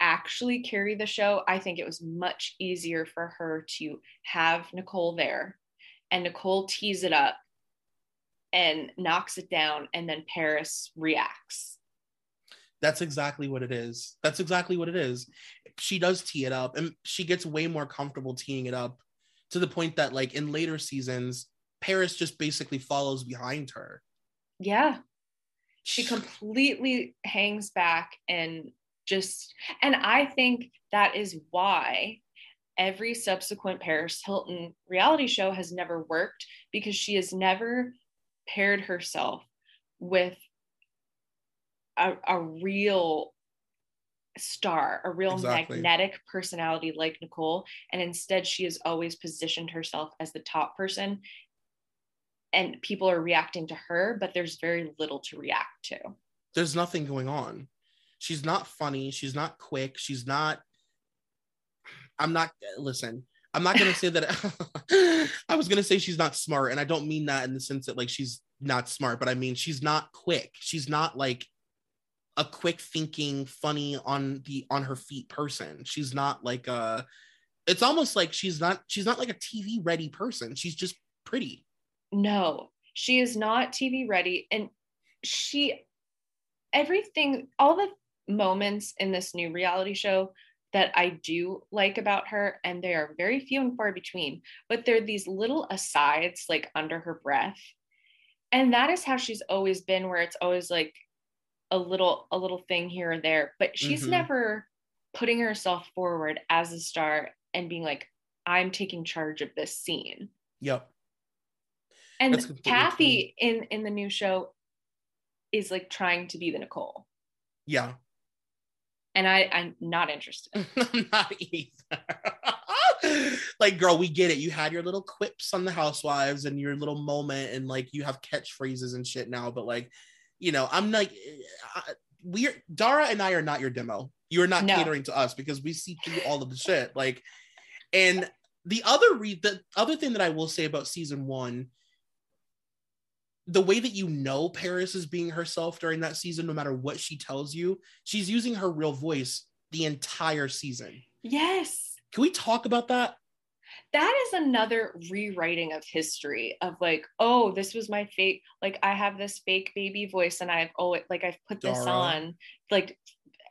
actually carry the show, I think it was much easier for her to have Nicole there and Nicole tees it up and knocks it down, and then Paris reacts. That's exactly what it is. That's exactly what it is. She does tee it up, and she gets way more comfortable teeing it up to the point that, like, in later seasons, Paris just basically follows behind her. Yeah. She completely hangs back and just and i think that is why every subsequent paris hilton reality show has never worked because she has never paired herself with a, a real star, a real Exactly. magnetic personality like Nicole. And instead, she has always positioned herself as the top person. And people are reacting to her, but there's very little to react to. There's nothing going on. She's not funny. She's not quick. She's not. I'm not. Listen, I'm not to say that. I was to say she's not smart. And I don't mean that in the sense that like she's not smart, but I mean she's not quick. She's not like a quick thinking, funny on the on her feet person. She's not like a. It's almost like she's not. She's not like a TV ready person. She's just pretty. No, she is not TV ready. And she, everything, all the moments in this new reality show that I do like about her, and they are very few and far between, but they're these little asides like under her breath. And that is how she's always been, where it's always like a little, a little thing here or there, but she's Mhm. never putting herself forward as a star and being like, I'm taking charge of this scene Yep. and Kathy in in the new show is like trying to be the Nicole, Yeah. And I I'm not interested. I'm not either. like, girl, we get it. You had your little quips on the housewives and your little moment, and like you have catchphrases and shit now. But like, you know, I'm like, we're Dara and I are not your demo. You are not No. catering to us because we see through all of the shit. Like, and the other re the other thing that I will say about season one. The way that you know Paris is being herself during that season, no matter what she tells you, she's using her real voice the entire season. Yes, Can we talk about that? that is another rewriting of history of like, oh, this was my fake. Like I have this fake baby voice, and I've oh, it, like I've put this Dara. on, like,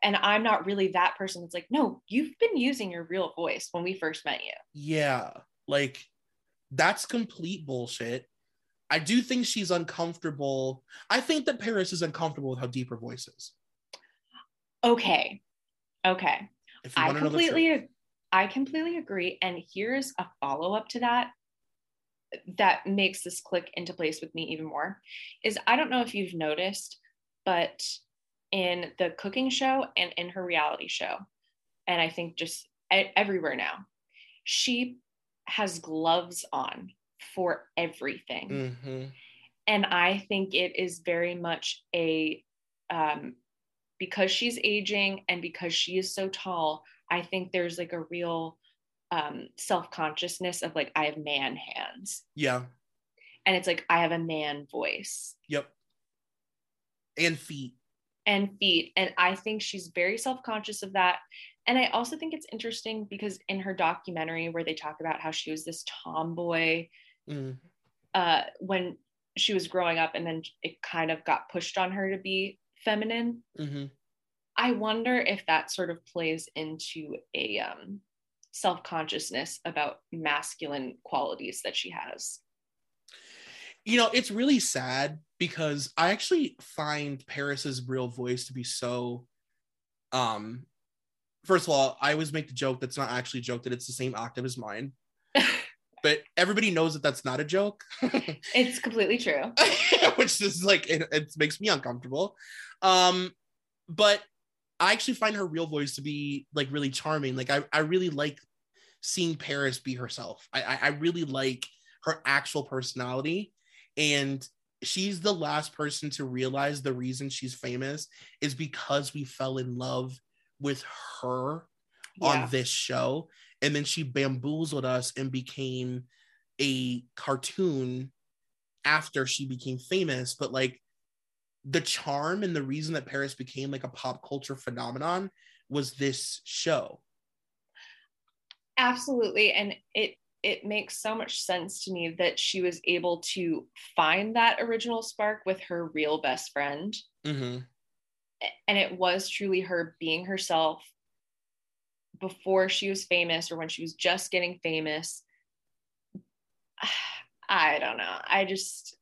and I'm not really that person. It's like, no, you've been using your real voice when we first met you. Yeah, like that's complete bullshit. I do think she's uncomfortable. I think that Paris is uncomfortable with how deep her voice is. Okay, okay. I want to know the truth. completely I completely agree. And here's a follow-up to that that makes this click into place with me even more is I don't know if you've noticed, but in the cooking show and in her reality show, and I think just everywhere now, she has gloves on for everything Mhm. and i think it is very much a um because she's aging and because she is so tall i think there's like a real um self-consciousness of like i have man hands Yeah. and it's like i have a man voice Yep. And feet. and feet and i think she's very self-conscious of that and i also think it's interesting because in her documentary where they talk about how she was this tomboy Mm. uh, when she was growing up and then it kind of got pushed on her to be feminine hmm i wonder if that sort of plays into a um, self-consciousness about masculine qualities that she has You know, it's really sad because I actually find Paris's real voice to be so um first of all, I always make the joke that's not actually a joke that it's the same octave as mine. but everybody knows that that's not a joke. it's completely true. Which is like it, it makes me uncomfortable. Um but i actually find her real voice to be like really charming. Like i, I really like seeing paris be herself. I, I i really like her actual personality. And she's the last person to realize the reason she's famous is because we fell in love with her Yeah. on this show and then she bamboozled us and became a cartoon after she became famous. But like the charm and the reason that paris became like a pop culture phenomenon was this show. Absolutely. And it it makes so much sense to me that she was able to find that original spark with her real best friend. Mm-hmm. and it was truly her being herself before she was famous or when she was just getting famous i don't know i just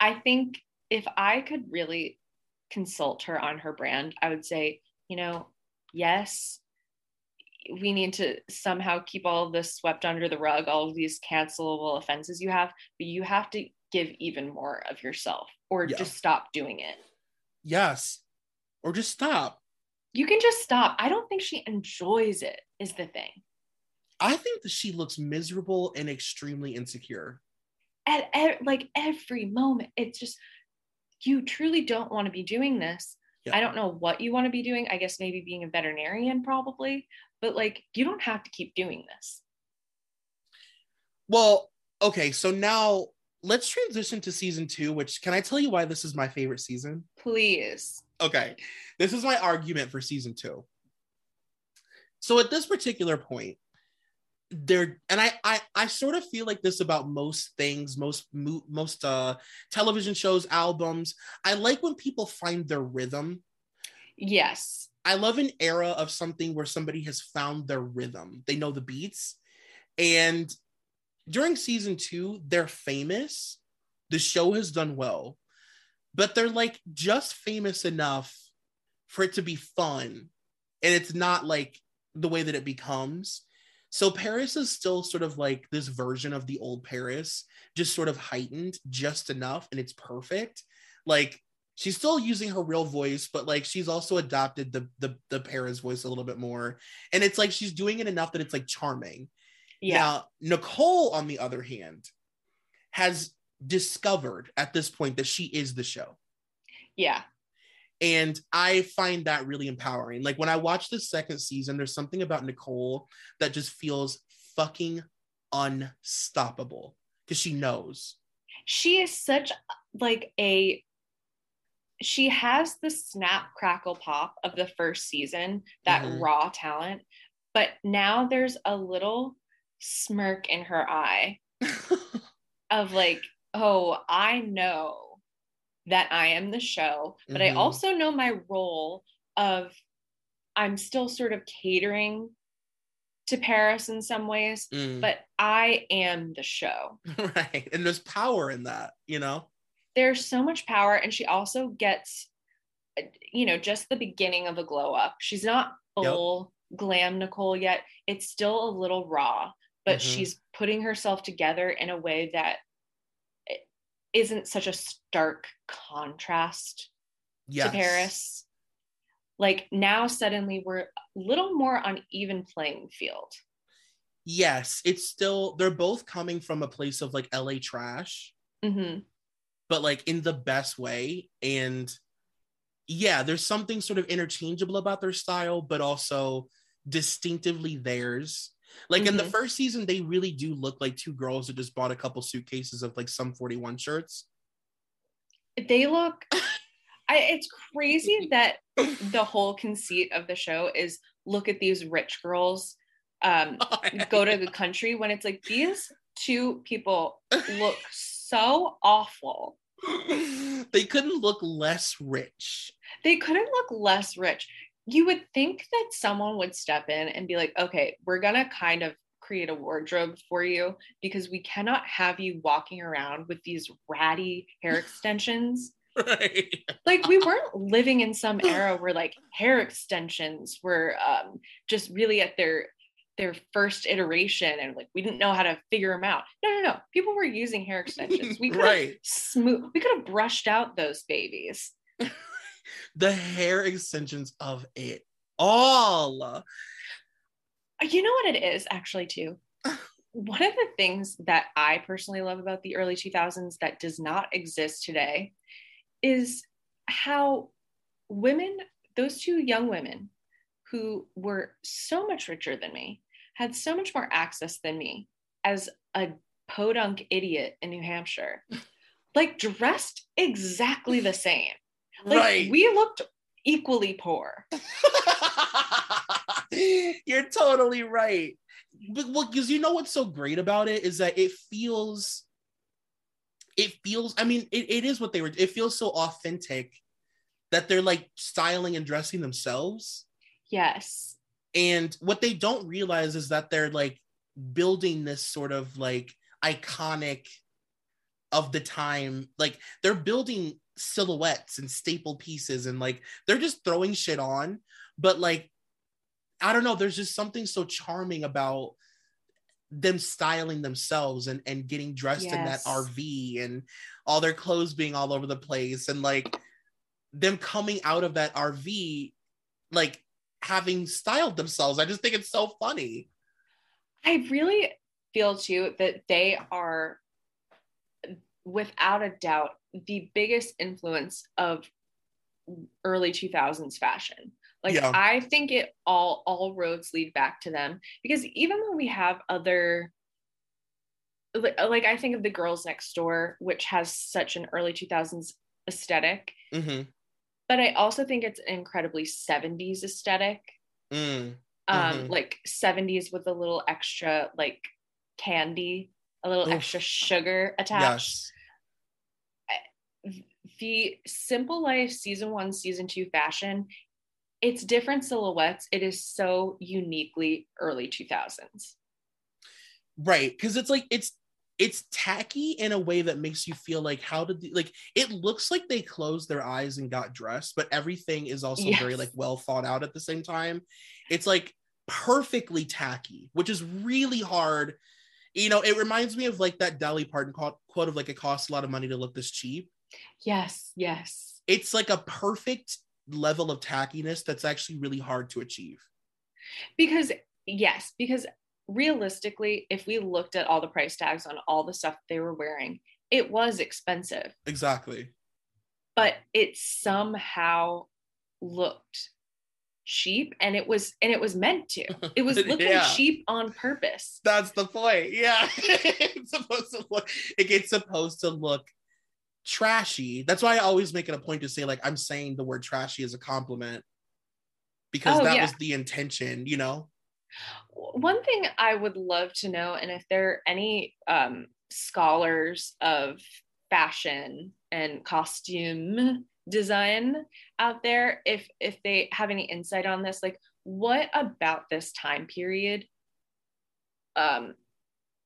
i think if i could really consult her on her brand i would say you know yes we need to somehow keep all of this swept under the rug all of these cancelable offenses you have but you have to give even more of yourself or Yeah. just stop doing it. Yes. Or just stop. You can just stop. I don't think she enjoys it, is the thing. I think that she looks miserable and extremely insecure. At, at like every moment, it's just you truly don't want to be doing this. Yeah. I don't know what you want to be doing. I guess maybe being a veterinarian, probably, but like you don't have to keep doing this. Well, okay, so now let's transition to season two, which can I tell you why this is my favorite season? Please. Okay, this is my argument for season two. So at this particular point, there and I, I I sort of feel like this about most things, most most uh television shows, albums. I like when people find their rhythm. Yes. I love an era of something where somebody has found their rhythm. They know the beats. And during season two, they're famous. The show has done well, but they're like just famous enough for it to be fun. And it's not like the way that it becomes. So Paris is still sort of like this version of the old Paris, just sort of heightened just enough. And it's perfect. Like she's still using her real voice, but like she's also adopted the the the Paris voice a little bit more. And it's like she's doing it enough that it's like charming. Yeah. Now, Nicole, on the other hand, has discovered at this point that she is the show. yeah. And I find that really empowering. Like when I watch the second season, there's something about Nicole that just feels fucking unstoppable because she knows. she is such like a she has the snap crackle pop of the first season that Mhm. raw talent but now there's a little smirk in her eye of like oh i know that i am the show but i Mhm. also know my role of i'm still sort of catering to paris in some ways Mm, but i am the show right. And there's power in that, you know? there's so much power and she also gets uh, you know just the beginning of a glow up she's not Yep. full glam nicole yet it's still a little raw but Mhm. she's putting herself together in a way that i- isn't such a stark contrast Yes. to paris like now suddenly we're a little more on even playing field Yes. It's still, they're both coming from a place of like LA trash. hmm but like in the best way. And yeah, there's something sort of interchangeable about their style, but also distinctively theirs. Like in the Mhm. first season, they really do look like two girls that just bought a couple suitcases of like Sum 41 shirts. they look I, it's crazy that the whole conceit of the show is look at these rich girls um go to the country when it's like these two people look so awful they couldn't look less rich. they couldn't look less rich you would think that someone would step in and be like okay we're gonna kind of create a wardrobe for you because we cannot have you walking around with these ratty hair extensions. Right. like we weren't living in some era where like hair extensions were um, just really at their their first iteration and like we didn't know how to figure them out. No no no. People were using hair extensions. We could right. smooth we could have brushed out those babies The hair extensions of it all. You know what it is actually too one of the things that i personally love about the early 2000s that does not exist today is how women those two young women who were so much richer than me had so much more access than me as a podunk idiot in new hampshire like dressed exactly the same like right. we looked equally poor You're totally right. But well, because you know what's so great about it is that it feels, it feels. I mean, it, it is what they were. It feels so authentic that they're like styling and dressing themselves. yes And what they don't realize is that they're like building this sort of like iconic of the time. Like they're building silhouettes and staple pieces and like they're just throwing shit on. But like, I don't know, there's just something so charming about them styling themselves and and getting dressed in that RV and all their clothes being all over the place and like them coming out of that RV like having styled themselves. I just think it's so funny. I really feel too that they are, without a doubt, the biggest influence of early 2000s fashion. Like Yeah. I think it all all roads lead back to them because even when we have other like, like I think of the girls next door which has such an early 2000s aesthetic hmm but I also think it's an incredibly 70s aesthetic Mm. um Mhm. like 70s with a little extra like candy a little Oof. extra sugar attached Yes. The simple life season one season two fashion it's different silhouettes it is so uniquely early 2000s Right. Because it's like it's it's tacky in a way that makes you feel like how did the, like it looks like they closed their eyes and got dressed, but everything is also very like well thought out at the same time. It's like perfectly tacky, which is really hard. You know, it reminds me of like that Dolly Parton quote, quote of like it costs a lot of money to look this cheap. Yes yes It's like a perfect level of tackiness that's actually really hard to achieve. because yes because realistically if we looked at all the price tags on all the stuff they were wearing it was expensive Exactly. but it somehow looked cheap and it was and it was meant to it was looking Yeah. cheap on purpose That's the point. Yeah. it's supposed to look it gets supposed to look trashy. That's why I always make it a point to say like I'm saying the word trashy as a compliment because Oh, that yeah. was the intention, you know? one thing i would love to know and if there are any um, scholars of fashion and costume design out there if if they have any insight on this like what about this time period um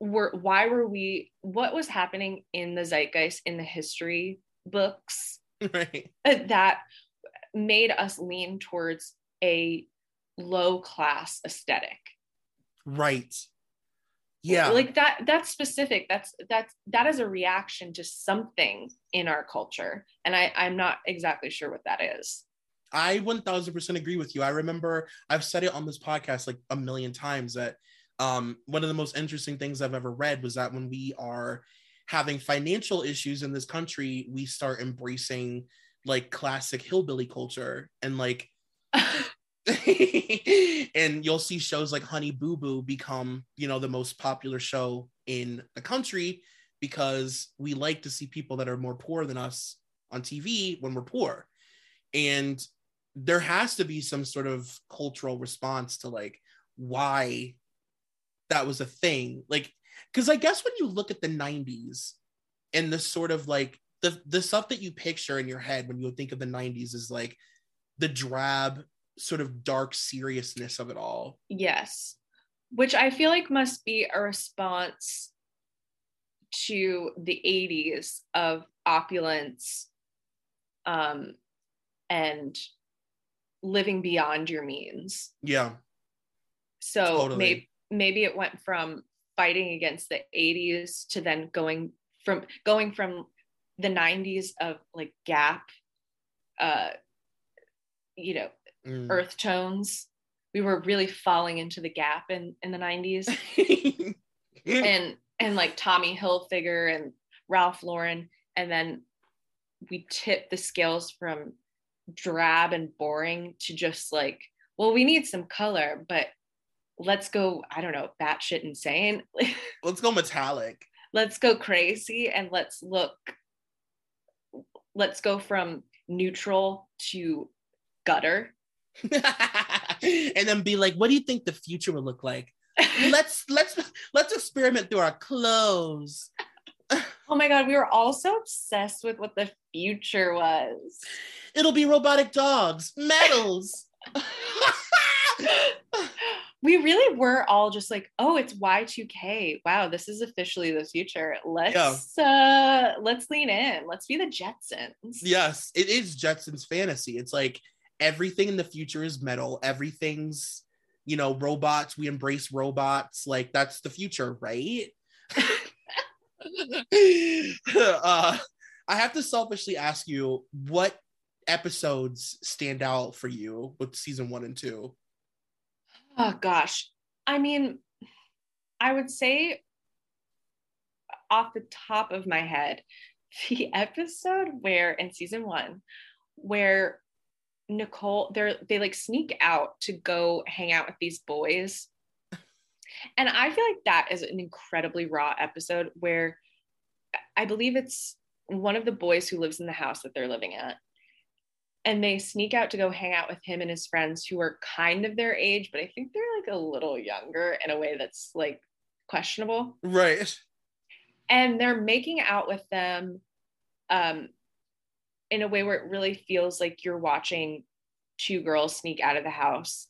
were why were we what was happening in the zeitgeist in the history books right. uh, that made us lean towards a low class aesthetic Right. Yeah. like that that's specific that's that's that is a reaction to something in our culture and i i'm not exactly sure what that is I 1000% agree with you. I remember I've said it on this podcast like a million times that um, one of the most interesting things I've ever read was that when we are having financial issues in this country, we start embracing like classic hillbilly culture and like, and you'll see shows like Honey Boo Boo become, you know, the most popular show in the country because we like to see people that are more poor than us on TV when we're poor. And there has to be some sort of cultural response to like why that was a thing. Like, because I guess when you look at the 90s and the sort of like the, the stuff that you picture in your head when you think of the 90s is like the drab, sort of dark seriousness of it all. yes which i feel like must be a response to the 80s of opulence um and living beyond your means Yeah. so Totally. maybe maybe it went from fighting against the 80s to then going from going from the 90s of like gap uh you know Mm. earth tones. We were really falling into the gap in in the 90s and and like tommy hilfiger and ralph lauren. And then we tipped the scales from drab and boring to just like well we need some color but let's go i don't know batshit insane Let's go metallic. let's go crazy and let's look let's go from neutral to gutter and then be like, what do you think the future will look like? let's let's let's experiment through our clothes. oh my god we were all so obsessed with what the future was It'll be robotic dogs, medals. We really were all just like oh it's y2k wow this is officially the future let's uh let's lean in let's be the jetsons yes, it is Jetsons fantasy. It's like everything in the future is metal. Everything's you know, robots, we embrace robots. Like that's the future, right? uh, I have to selfishly ask you what episodes stand out for you with season one and two? Oh gosh. I mean, I would say off the top of my head, the episode where in season one, where Nicole, they're they like sneak out to go hang out with these boys. And I feel like that is an incredibly raw episode where I believe it's one of the boys who lives in the house that they're living at. And they sneak out to go hang out with him and his friends who are kind of their age, but I think they're like a little younger in a way that's like questionable. Right. And they're making out with them um, in a way where it really feels like you're watching two girls sneak out of the house.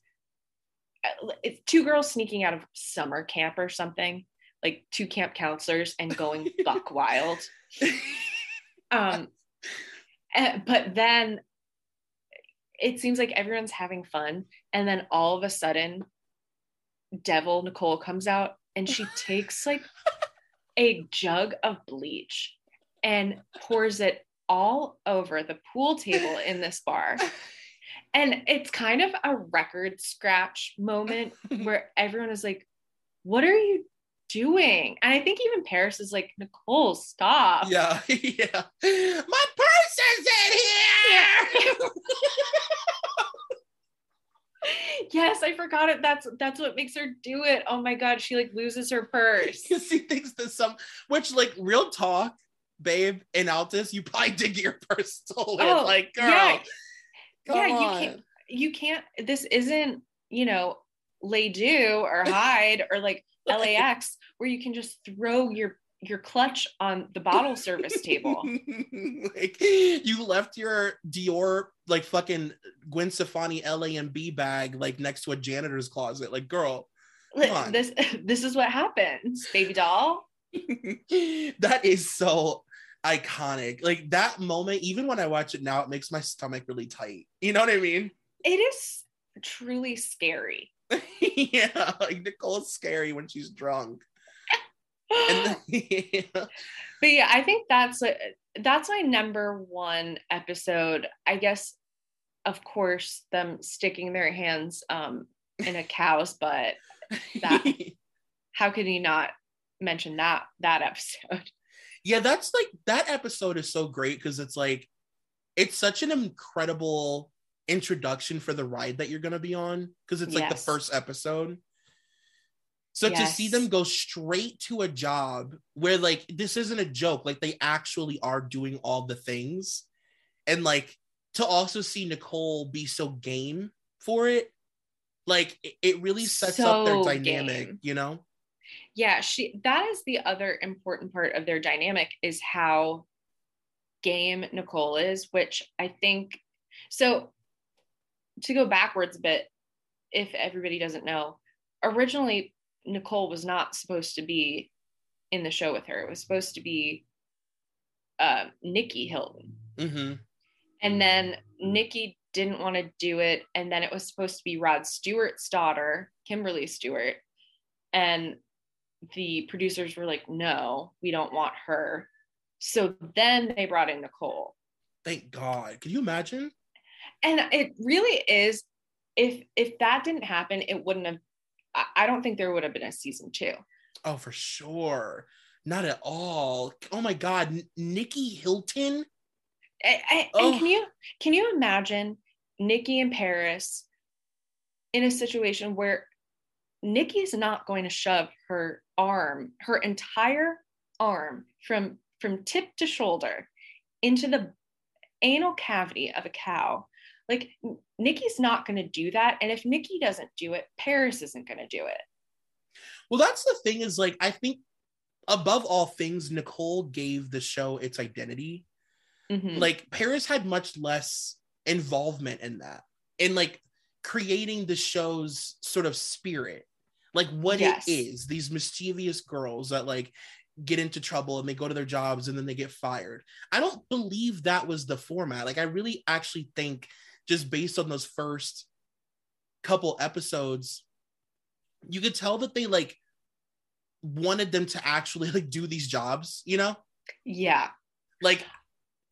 Uh, it's two girls sneaking out of summer camp or something, like two camp counselors and going buck wild. Um, eh, but then it seems like everyone's having fun. And then all of a sudden, Devil Nicole comes out and she takes like a jug of bleach and pours it all over the pool table in this bar. And it's kind of a record scratch moment where everyone is like, What are you doing? And I think even Paris is like, Nicole, stop. Yeah, yeah. My purse is in here. Yeah. Yes, I forgot it. That's that's what makes her do it. Oh my god, she like loses her purse. Because she thinks that some which like real talk, babe, in Altus, you probably did get your purse stolen. Oh, like, girl. Yeah, yeah you can't you can't this isn't, you know, Les Deux or Hyde or like LAX where you can just throw your your clutch on the bottle service table. like you left your Dior like fucking Gwen Stefani LAMB bag like next to a janitor's closet. Like, girl, this this is what happens, baby doll. that is so iconic. Like that moment, even when I watch it now, it makes my stomach really tight. You know what I mean? It is truly scary. yeah, like Nicole's scary when she's drunk. yeah. But yeah, I think that's that's my number one episode. I guess, of course, them sticking their hands um, in a cow's butt. That how can you not mention that that episode? Yeah, that's like that episode is so great because it's like it's such an incredible introduction for the ride that you're going to be on because it's yes. like the first episode. So yes. to see them go straight to a job where like this isn't a joke, like they actually are doing all the things. And like to also see Nicole be so game for it, like it, really sets so up their dynamic, game. you know? Yeah, she that is the other important part of their dynamic is how game Nicole is, which I think so to go backwards a bit, if everybody doesn't know, originally Nicole was not supposed to be in the show with her. It was supposed to be uh, Nikki Hilton. Mm-hmm. And then Nikki didn't want to do it. And then it was supposed to be Rod Stewart's daughter, Kimberly Stewart. And the producers were like, no, we don't want her. So then they brought in Nicole. Thank God. Can you imagine? and it really is if if that didn't happen it wouldn't have i don't think there would have been a season two. Oh, for sure not at all oh my god nikki hilton I, I, oh. and can oh. you can you imagine nikki and paris in a situation where nikki is not going to shove her arm her entire arm from from tip to shoulder into the anal cavity of a cow like Nikki's not going to do that. And if Nikki doesn't do it, Paris isn't going to do it. Well, that's the thing is like, I think above all things, Nicole gave the show its identity. Mm-hmm. Like Paris had much less involvement in that, in like creating the show's sort of spirit, like what yes. it is. These mischievous girls that like get into trouble and they go to their jobs and then they get fired. I don't believe that was the format. Like I really actually think just based on those first couple episodes you could tell that they like wanted them to actually like do these jobs, you know? Yeah. Like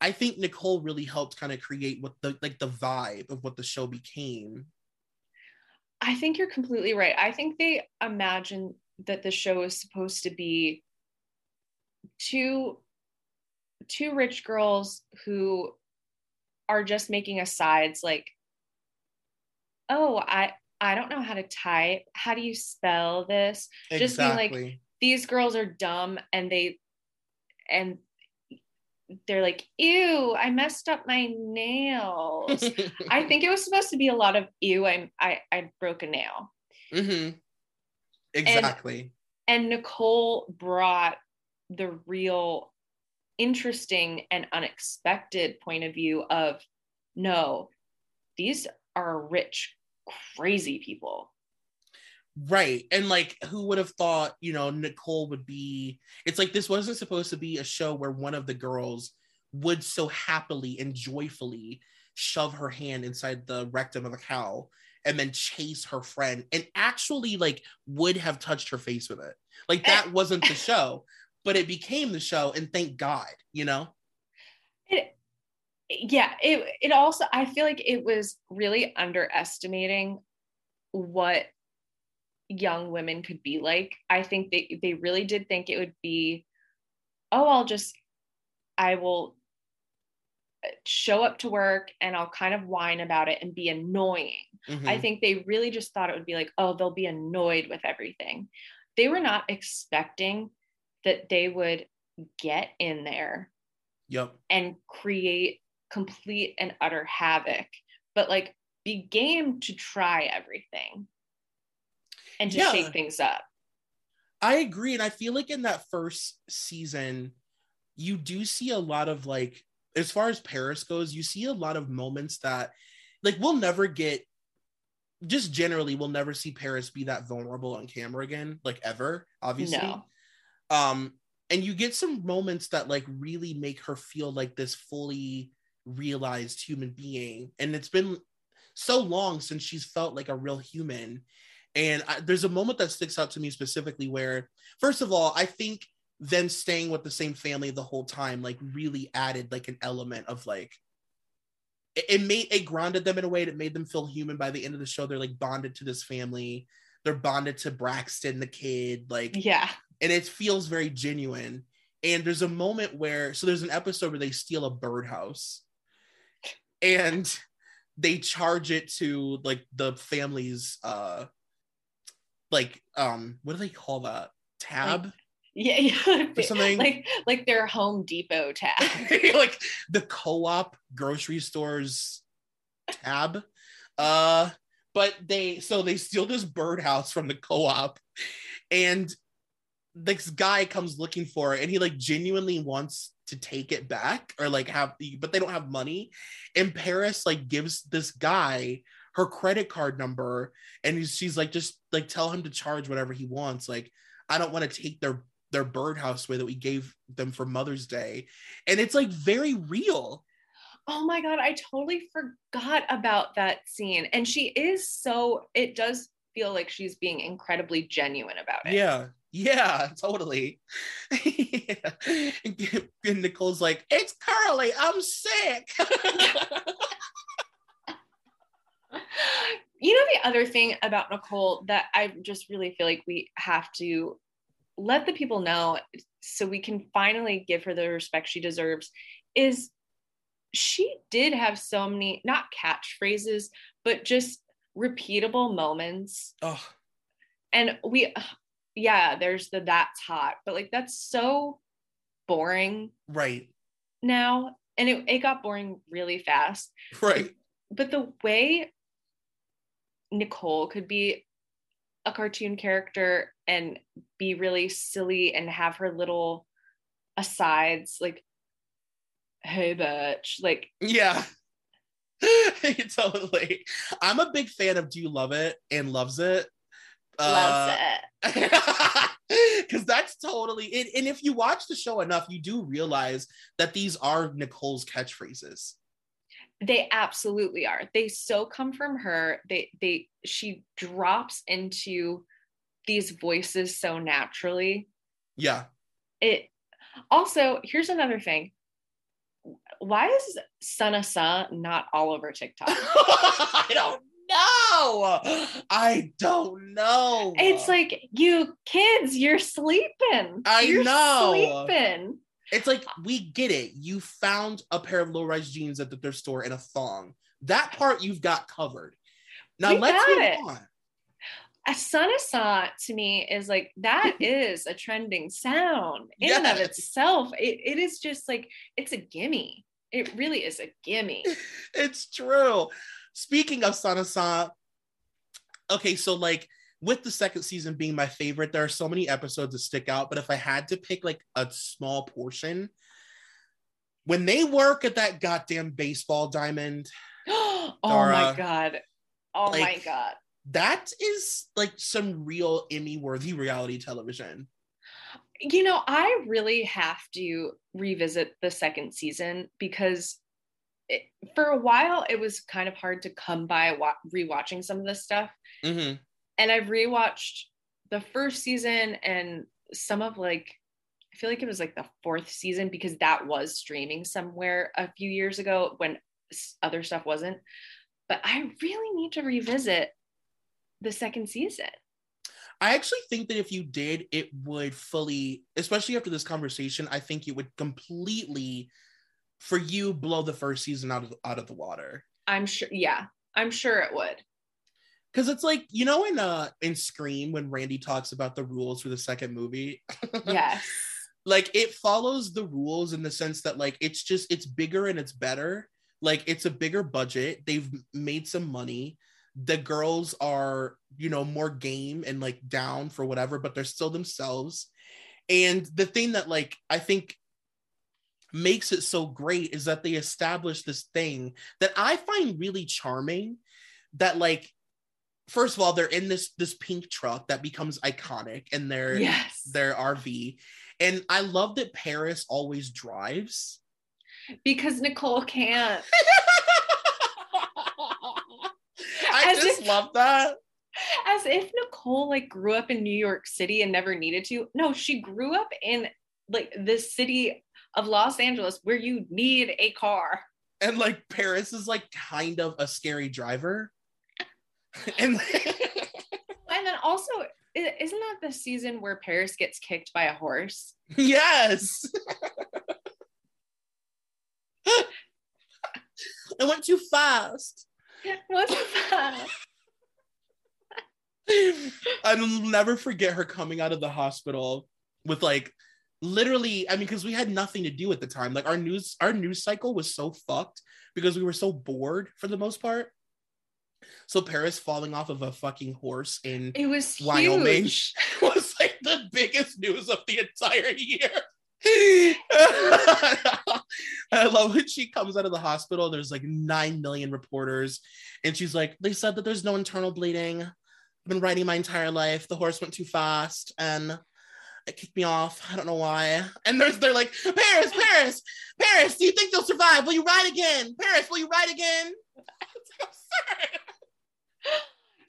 I think Nicole really helped kind of create what the like the vibe of what the show became. I think you're completely right. I think they imagine that the show is supposed to be two two rich girls who are just making asides like oh i i don't know how to type how do you spell this exactly. just being like these girls are dumb and they and they're like ew i messed up my nails i think it was supposed to be a lot of ew i i, I broke a nail mm-hmm. exactly and, and nicole brought the real interesting and unexpected point of view of no, these are rich, crazy people. Right. And like, who would have thought, you know, Nicole would be, it's like this wasn't supposed to be a show where one of the girls would so happily and joyfully shove her hand inside the rectum of a cow and then chase her friend and actually like would have touched her face with it. Like eh. that wasn't the show but it became the show and thank god you know? It yeah it it also i feel like it was really underestimating what young women could be like. I think they they really did think it would be oh i'll just i will show up to work and i'll kind of whine about it and be annoying. Mm-hmm. i think they really just thought it would be like oh they'll be annoyed with everything. They were not expecting that they would get in there yep. and create complete and utter havoc, but like be game to try everything and to yeah. shake things up. I agree. And I feel like in that first season, you do see a lot of like, as far as Paris goes, you see a lot of moments that like we'll never get just generally we'll never see Paris be that vulnerable on camera again, like ever, obviously. No um and you get some moments that like really make her feel like this fully realized human being. And it's been so long since she's felt like a real human. And I, there's a moment that sticks out to me specifically where first of all i think them staying with the same family the whole time like really added like an element of like it, it made it grounded them in a way that made them feel human. By the end of the show they're like bonded to this family. They're bonded to braxton the kid like yeah and it feels very genuine. And there's a moment where, so there's an episode where they steal a birdhouse and they charge it to like the family's, uh, like, um, what do they call that? Tab? Like, yeah, yeah. Or something like like their Home Depot tab, like the co-op grocery stores tab. Uh, but they so they steal this birdhouse from the co-op, and this guy comes looking for it and he like genuinely wants to take it back or like have but they don't have money. And paris like gives this guy her credit card number and she's like just like tell him to charge whatever he wants. Like i don't want to take their their birdhouse away that we gave them for mother's day. And it's like very real. Oh my god i totally forgot about that scene. And she is so it does feel like she's being incredibly genuine about it. Yeah yeah, totally. yeah. And Nicole's like, it's Curly, I'm sick. you know, the other thing about Nicole that I just really feel like we have to let the people know so we can finally give her the respect she deserves is she did have so many, not catchphrases, but just repeatable moments. Oh. And we, yeah, there's the that's hot, but like that's so boring. Right. Now. And it, it got boring really fast. Right. But the way Nicole could be a cartoon character and be really silly and have her little asides like hey bitch like yeah totally i'm a big fan of do you love it and loves it Loves uh, it. Because that's totally it. And if you watch the show enough, you do realize that these are Nicole's catchphrases. They absolutely are. They so come from her. They they she drops into these voices so naturally. Yeah. It also, here's another thing. Why is Sana Sa not all over TikTok? I don't know. I don't know. It's like you kids, you're sleeping. I You're know. Sleeping. It's like we get it. You found a pair of low-rise jeans at the thrift store and a thong. That part you've got covered. Now We let's move it. on. A Sana to me is like that is a trending sound in and of itself. It, it is just like it's a gimme. It really is a gimme. It's true. Speaking of Sana okay, so like with the second season being my favorite, there are so many episodes that stick out. But if I had to pick like a small portion, when they work at that goddamn baseball diamond, oh Dara, my god. Oh my god. that is like some real Emmy worthy reality television. You know, I really have to revisit the second season because it, for a while it was kind of hard to come by wa- rewatching some of this stuff. hmm And I've rewatched the first season and some of like, I feel like it was like the fourth season because that was streaming somewhere a few years ago when other stuff wasn't. But I really need to revisit the second season. I actually think that if you did, it would fully, especially after this conversation, I think it would completely, for you, blow the first season out of out of the water. I'm sure, yeah, I'm sure it would. Because it's like you know in uh in Scream when Randy talks about the rules for the second movie, Yes. like it follows the rules in the sense that like it's just it's bigger and it's better. Like it's a bigger budget. They've made some money. The girls are you know more game and like down for whatever, but they're still themselves. And the thing that like I think makes it so great is that they establish this thing that I find really charming. That like first of all they're in this this pink truck that becomes iconic and their Yes. their RV. And I love that Paris always drives. Because Nicole can't. I As just if- love that. As if Nicole like grew up in New York City and never needed to. No, she grew up in like the city of Los Angeles where you need a car. And like Paris is like kind of a scary driver. and And then also, isn't that the season where Paris gets kicked by a horse? yes. I went too fast. What's that? I'll never forget her coming out of the hospital with like literally i mean because we had nothing to do at the time like our news our news cycle was so fucked because we were so bored for the most part so paris falling off of a fucking horse in It was huge. wyoming was like the biggest news of the entire year I love when she comes out of the hospital. There's like 9 million reporters, and she's like, They said that there's no internal bleeding. I've been riding my entire life. The horse went too fast and it kicked me off. I don't know why. And there's they're like, Paris, Paris, Paris, do you think you'll survive? Will you ride again? Paris, will you ride again? It's like, absurd.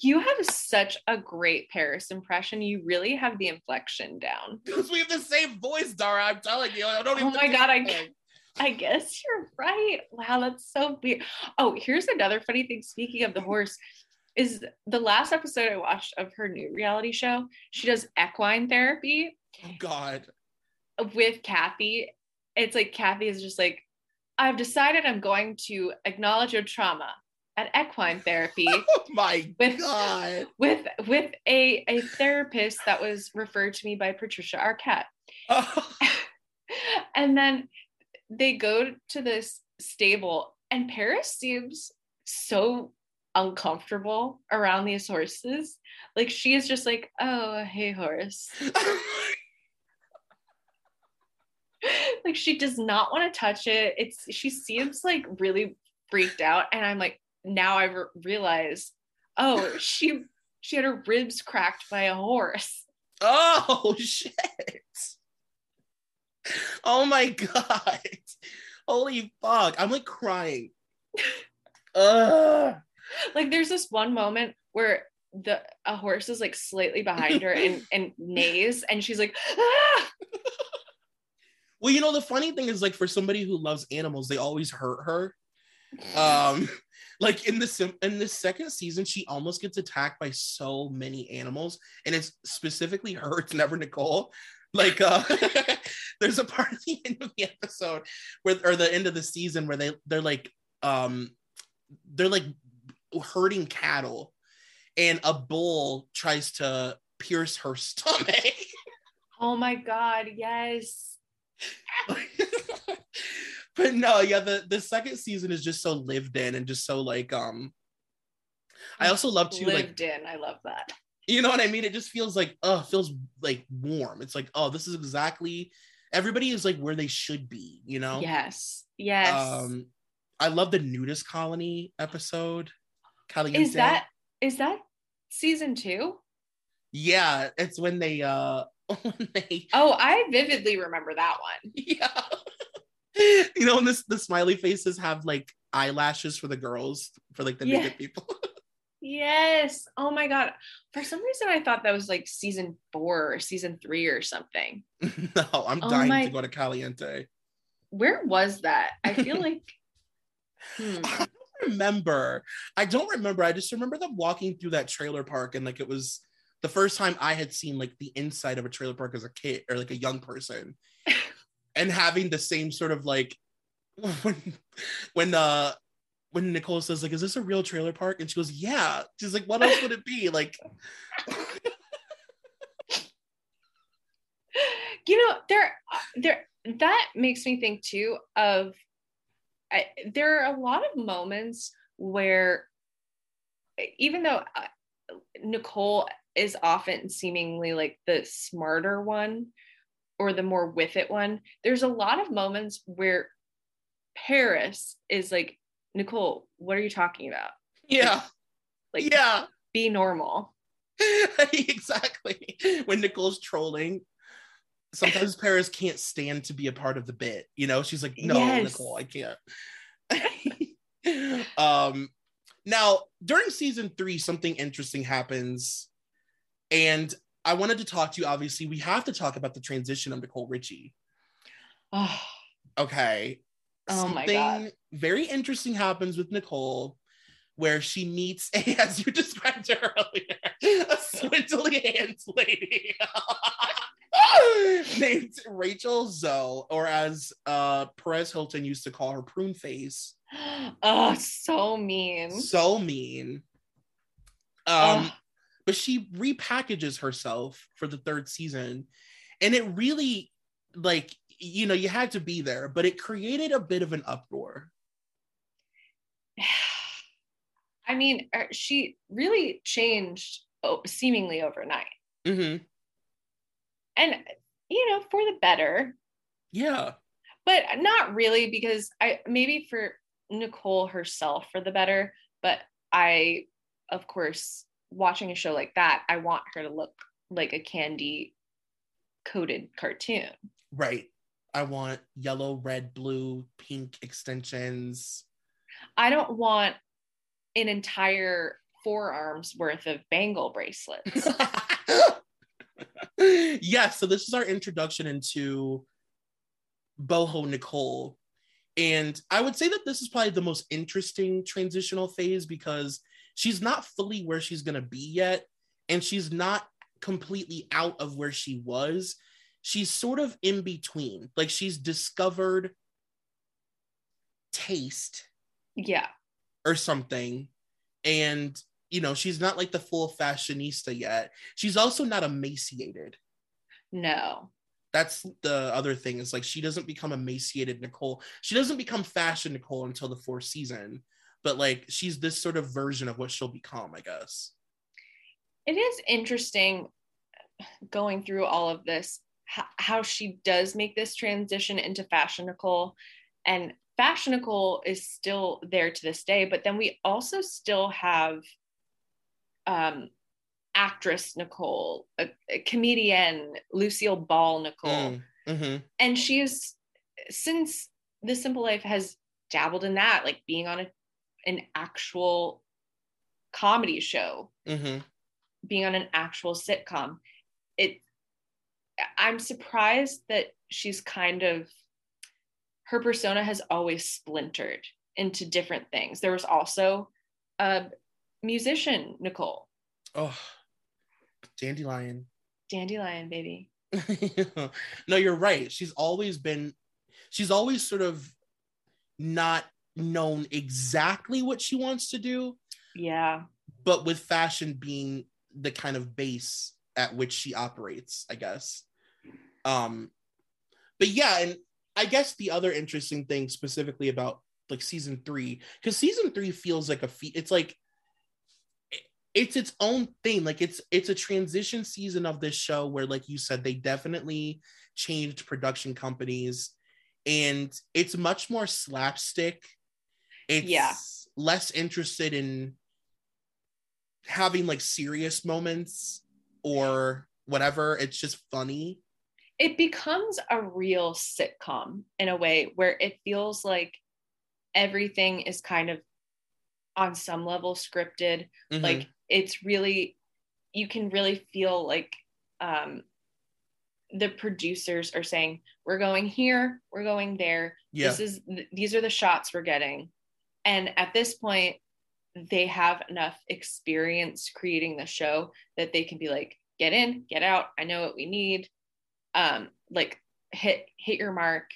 You have such a great Paris impression. You really have the inflection down. Because we have the same voice, Dara. I'm telling you. I don't even. Oh my God, I, I guess you're right. Wow, that's so weird. Oh, here's another funny thing. Speaking of the horse, is the last episode I watched of her new reality show. She does equine therapy Oh God. with Kathy. It's like Kathy is just like, I've decided I'm going to acknowledge your trauma at equine therapy Oh my With- God. with with a, a therapist that was referred to me by Patricia Arquette. Oh, and then they go to this stable and Paris seems so uncomfortable around these horses. Like she is just like, oh, hey horse. like she does not want to touch it. It's she seems like really freaked out. And I'm like, now I re- realize, oh, she she had her ribs cracked by a horse. oh shit. Oh my god. Holy fuck. I'm like crying. Ugh. like there's this one moment where the a horse is like slightly behind her and and neighs and she's like ah! Well you know the funny thing is like for somebody who loves animals they always hurt her. Um like in the in the second season she almost gets attacked by so many animals and it's specifically her it's never nicole. Like uh there's a part at the end of the episode where or the end of the season where they they're like um they're like herding cattle and a bull tries to pierce her stomach. Oh my god yes but no yeah the the second season is just so lived in and just so like um i also love to lived like in i love that you know what I mean? It just feels like, oh, feels like warm. It's like, oh, this is exactly everybody is like where they should be, you know? Yes. Yes. Um, I love the nudist colony episode. Caliente. Is that is that season two? Yeah, it's when they uh they Oh, I vividly remember that one. Yeah. you know, when this the smiley faces have like eyelashes for the girls, for like the yeah. naked people. Yes. Oh my god. For some reason, I thought that was like season four or season three or something. no, I'm oh dying my... to go to Caliente. Where was that? I feel like. hmm. I don't remember. I don't remember. I just remember them walking through that trailer park and like it was the first time I had seen like the inside of a trailer park as a kid or like a young person, and having the same sort of like when when uh when Nicole says like, "Is this a real trailer park?" and she goes, "Yeah." She's like, "What else would it be?" Like, you know, there, there. That makes me think too of. I, there are a lot of moments where, even though uh, Nicole is often seemingly like the smarter one or the more with it one, there's a lot of moments where Paris is like Nicole, what are you talking about? Yeah. Like, like yeah. Be normal. exactly. When Nicole's trolling, sometimes Paris can't stand to be a part of the bit. You know, she's like, no, yes. Nicole, I can't. um now during season three, something interesting happens. And I wanted to talk to you. Obviously, we have to talk about the transition of Nicole Richie. Oh. Okay. Oh my god. Very interesting happens with Nicole where she meets, a, as you described her earlier, a swindly hands lady named Rachel Zoe, or as uh, Perez Hilton used to call her, Prune Face. Oh, so mean. So mean. Um, but she repackages herself for the third season, and it really like you know, you had to be there, but it created a bit of an uproar. I mean, er, she really changed seemingly overnight. Mm-hmm. And, you know, for the better. Yeah. But not really, because I maybe for Nicole herself for the better, but I, of course, watching a show like that, I want her to look like a candy coated cartoon. Right. I want yellow, red, blue, pink extensions. I don't want an entire forearms worth of bangle bracelets. yes, so this is our introduction into boho Nicole. And I would say that this is probably the most interesting transitional phase because she's not fully where she's going to be yet. And she's not completely out of where she was she's sort of in between. Like she's discovered taste. Yeah. Or something. And you know, she's not like the full fashionista yet. She's also not emaciated. No. That's the other thing is like she doesn't become emaciated Nicole. She doesn't become fashion Nicole until the fourth season, but like she's this sort of version of what she'll become, I guess. It is interesting going through all of this how she does make this transition into fashion Nicole and fashion Nicole is still there to this day but then we also still have um actress Nicole a, a comedian Lucille Ball Nicole mm, mm-hmm. and she's since the simple life has dabbled in that like being on a, an actual comedy show mm-hmm. being on an actual sitcom. It I'm surprised that she's kind of her persona has always splintered into different things. There was also a musician, Nicole. Oh, dandelion. Dandelion, baby. no, you're right. She's always been, she's always sort of not known exactly what she wants to do. Yeah. But with fashion being the kind of base at which she operates, I guess. Um, but yeah, and I guess the other interesting thing specifically about like season three, because season three feels like a feat. It's like it's its own thing. Like it's it's a transition season of this show where, like you said, they definitely changed production companies, and it's much more slapstick. It's yeah. less interested in having like serious moments or whatever. It's just funny. It becomes a real sitcom in a way where it feels like everything is kind of on some level scripted. Mm-hmm. Like it's really, you can really feel like um, the producers are saying, we're going here, we're going there. Yeah. This is, these are the shots we're getting. And at this point, they have enough experience creating the show that they can be like, get in, get out. I know what we need. Um, like hit hit your mark,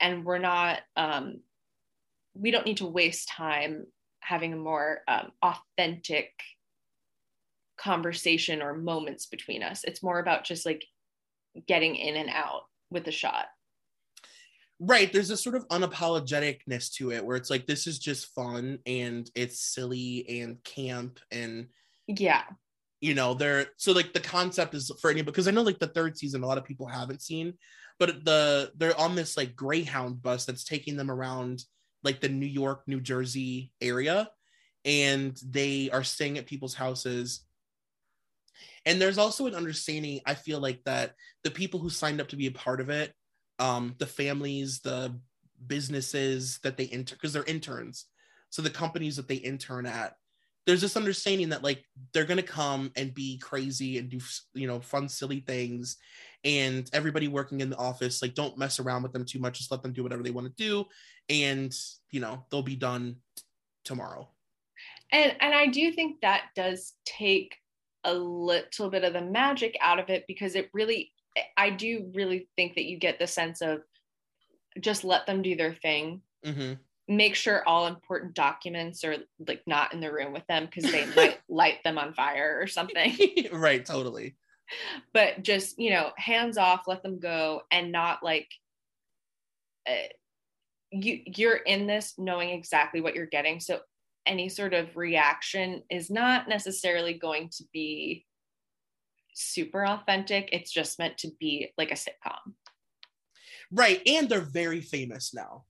and we're not. Um, we don't need to waste time having a more um, authentic conversation or moments between us. It's more about just like getting in and out with the shot. Right. There's a sort of unapologeticness to it where it's like, this is just fun and it's silly and camp and. Yeah you know they're so like the concept is for any because i know like the third season a lot of people haven't seen but the they're on this like greyhound bus that's taking them around like the new york new jersey area and they are staying at people's houses and there's also an understanding i feel like that the people who signed up to be a part of it um the families the businesses that they enter because they're interns. So the companies that they intern at there's this understanding that like they're gonna come and be crazy and do you know fun silly things. And everybody working in the office like don't mess around with them too much. Just let them do whatever they want to do. And you know they'll be done t- tomorrow. And and i do think that does take a little bit of the magic out of it because it really i do really think that you get the sense of just let them do their thing mm-hmm make sure all important documents are like not in the room with them because they might light them on fire or something. right, totally. But just, you know, hands off, let them go and not like uh, you you're in this knowing exactly what you're getting. So any sort of reaction is not necessarily going to be super authentic. It's just meant to be like a sitcom. Right. And they're very famous now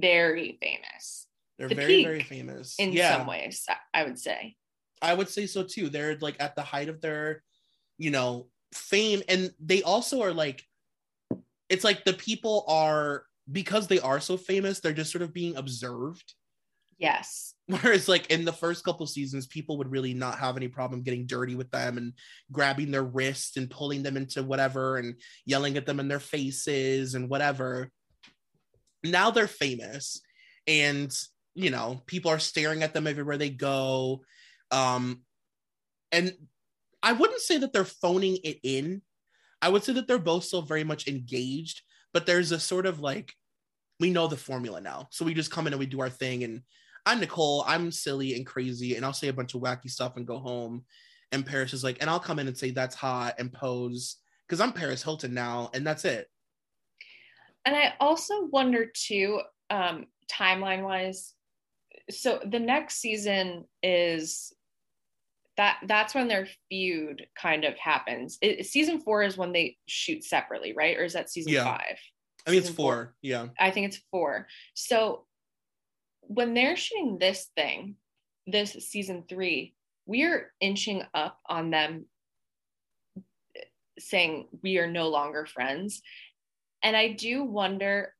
very famous. They're the very, very famous. In yeah. some ways, I would say. I would say so too. They're like at the height of their, you know, fame. And they also are like, it's like the people are, because they are so famous, they're just sort of being observed. Yes. Whereas, like in the first couple seasons, people would really not have any problem getting dirty with them and grabbing their wrists and pulling them into whatever and yelling at them in their faces and whatever. Now they're famous and you know people are staring at them everywhere they go. Um and i wouldn't say that they're phoning it in. I would say that they're both still very much engaged but there's a sort of like we know the formula now. So we just come in and we do our thing and i'm nicole i'm silly and crazy and i'll say a bunch of wacky stuff and go home and paris is like and i'll come in and say that's hot and pose because i'm paris hilton now and that's it and I also wonder too, um, timeline wise. So the next season is that that's when their feud kind of happens. It, season four is when they shoot separately, right? Or is that season yeah. five? I mean, it's four. four. Yeah. I think it's four. So when they're shooting this thing, this season three, we're inching up on them saying we are no longer friends. And I do wonder,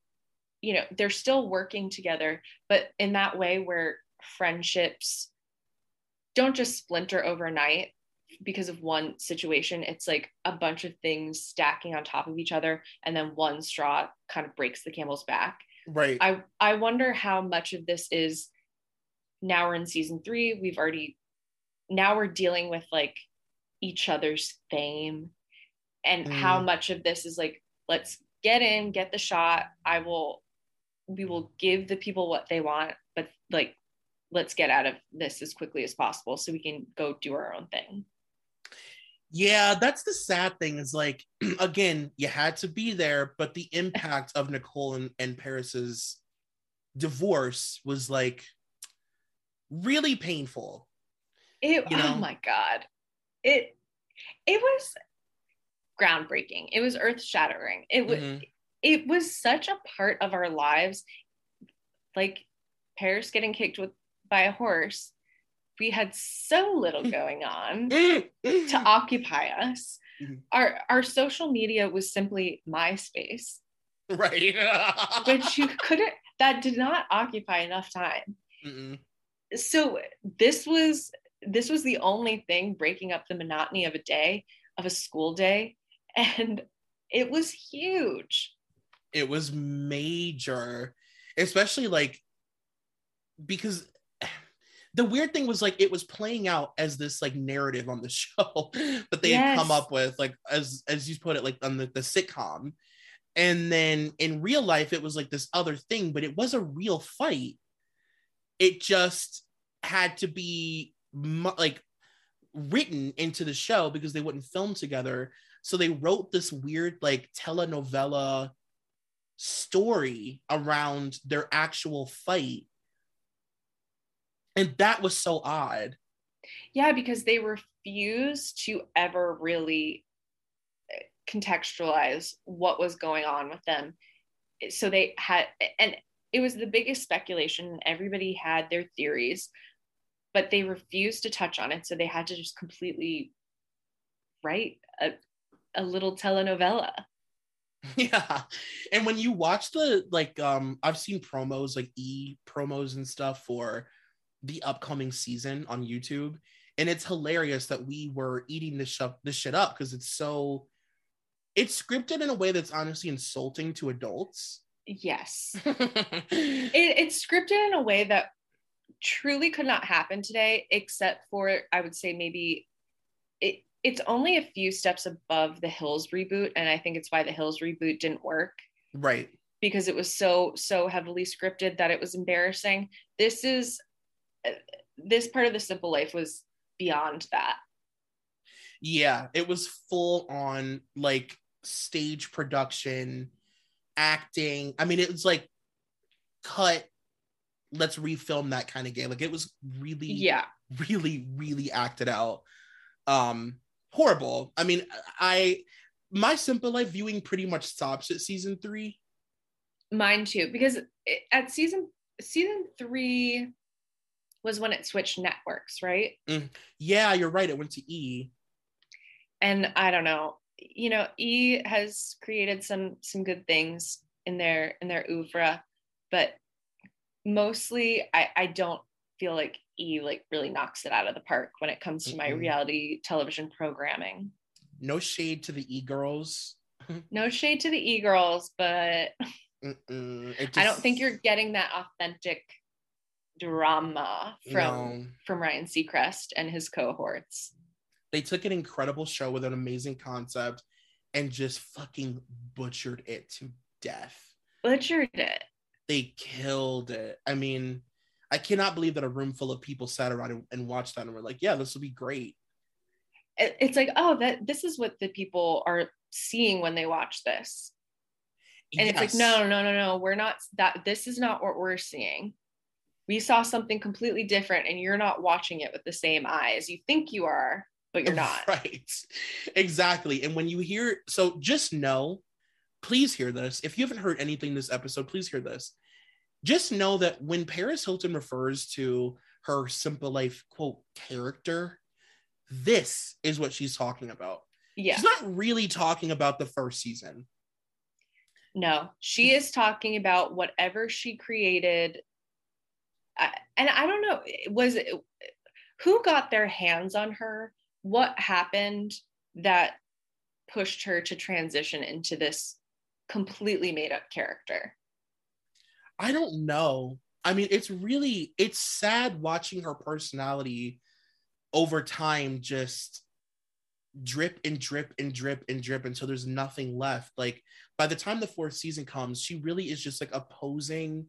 you know, they're still working together, but in that way where friendships don't just splinter overnight, because of one situation it's like a bunch of things stacking on top of each other and then one straw kind of breaks the camel's back right. I i wonder how much of this is now we're in season 3 we've already now we're dealing with like each other's fame. And mm. how much of this is like let's get in get the shot i will we will give the people what they want but like let's get out of this as quickly as possible so we can go do our own thing yeah that's the sad thing is like again you had to be there but the impact of nicole and, and paris's divorce was like really painful it you know? oh my god it it was groundbreaking it was earth shattering it was mm-hmm. it was such a part of our lives like paris getting kicked with by a horse we had so little mm. going on mm, to mm. occupy us. Mm-hmm. our our social media was simply myspace right. Which you couldn't that did not occupy enough time. Mm-mm. so this was this was the only thing breaking up the monotony of a day of a school day. And it was huge. It was major especially like because the weird thing was like it was playing out as this like narrative on the show that they yes. had come up with like as as you put it like on the, the sitcom. And then in real life it was like this other thing but it was a real fight. It just had to be like written into the show because they wouldn't film together. So they wrote this weird like telenovela story around their actual fight and that was so odd. Yeah because they refused to ever really eh, contextualize what was going on with them. So they had and it was the biggest speculation. Everybody had their theories but they refused to touch on it. So they had to just completely write a, a little telenovela. Yeah. And when you watch the like um i've seen promos like e promos and stuff for the upcoming season on YouTube. And it's hilarious that we were eating this shit, this shit up because it's so it's scripted in a way that's honestly insulting to adults. Yes. it, it's scripted in a way that truly could not happen today, except for I would say maybe it it's only a few steps above the Hills reboot. And I think it's why the Hills reboot didn't work. Right. Because it was so, so heavily scripted that it was embarrassing. This is this part of the simple life was beyond that. Yeah it was full on like stage production acting. I mean it was like cut. Let's refilm that kind of game. Like it was really yeah. really really acted out. Um horrible. I mean i my simple life viewing pretty much stops at season three. Mine too because at season season three was when it switched networks, right? Mm, yeah, you're right. It went to E. And I don't know, you know, E has created some some good things in their in their oeuvre, but mostly I I don't feel like E like really knocks it out of the park when it comes to mm my reality television programming. No shade to the E girls. no shade to the E girls, but just... I don't think you're getting that authentic drama from no. from Ryan Seacrest and his cohorts. They took an incredible show with an amazing concept and just fucking butchered it to death. Butchered it. They killed it. I mean, I cannot believe that a room full of people sat around and, and watched that and were like, "Yeah, this will be great." It, it's like, oh, that this is what the people are seeing when they watch this, and yes. it's like, no, no, no, no, we're not. That this is not what we're seeing we saw something completely different and you're not watching it with the same eyes. You think you are but you're not. Right. Exactly. And when you hear so just know please hear this. If you haven't heard anything this episode please hear this. Just know that when paris hilton refers to her simple life quote character this is what she's talking about. Yeah. She's not really talking about the first season. No she is talking about whatever she created and I don't know, was it who got their hands on her what happened that pushed her to transition into this completely made up character? I don't know. I mean, it's really it's sad watching her personality over time just drip and drip and drip and drip until there's nothing left. Like by the time the fourth season comes, she really is just like a posing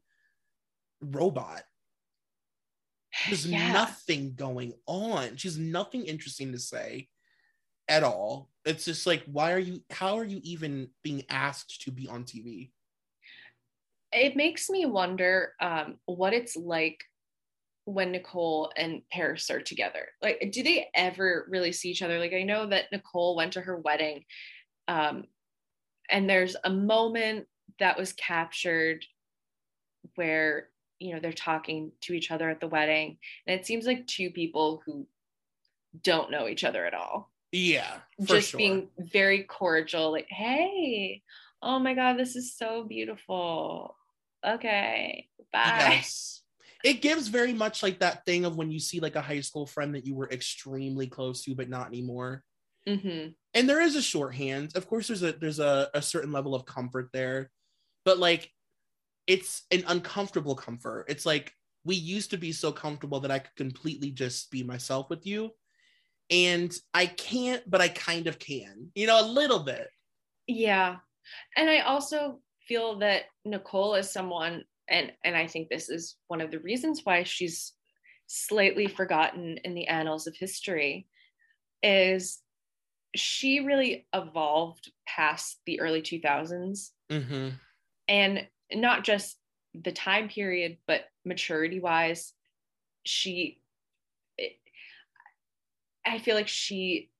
robot. There's yeah. nothing going on. She's nothing interesting to say at all. It's just like, why are you, how are you even being asked to be on TV? It makes me wonder um, what it's like when Nicole and Paris are together. Like, do they ever really see each other? Like, I know that Nicole went to her wedding, um, and there's a moment that was captured where you know they're talking to each other at the wedding, and it seems like two people who don't know each other at all. Yeah, just sure. being very cordial, like, "Hey, oh my god, this is so beautiful." Okay, bye. Yes it gives very much like that thing of when you see like a high school friend that you were extremely close to but not anymore mm-hmm. and there is a shorthand of course there's a there's a, a certain level of comfort there but like it's an uncomfortable comfort. It's like we used to be so comfortable that i could completely just be myself with you. And i can't but i kind of can you know a little bit. Yeah. And i also feel that nicole is someone and and I think this is one of the reasons why she's slightly forgotten in the annals of history is she really evolved past the early 2000s mm-hmm. and not just the time period but maturity wise she i feel like she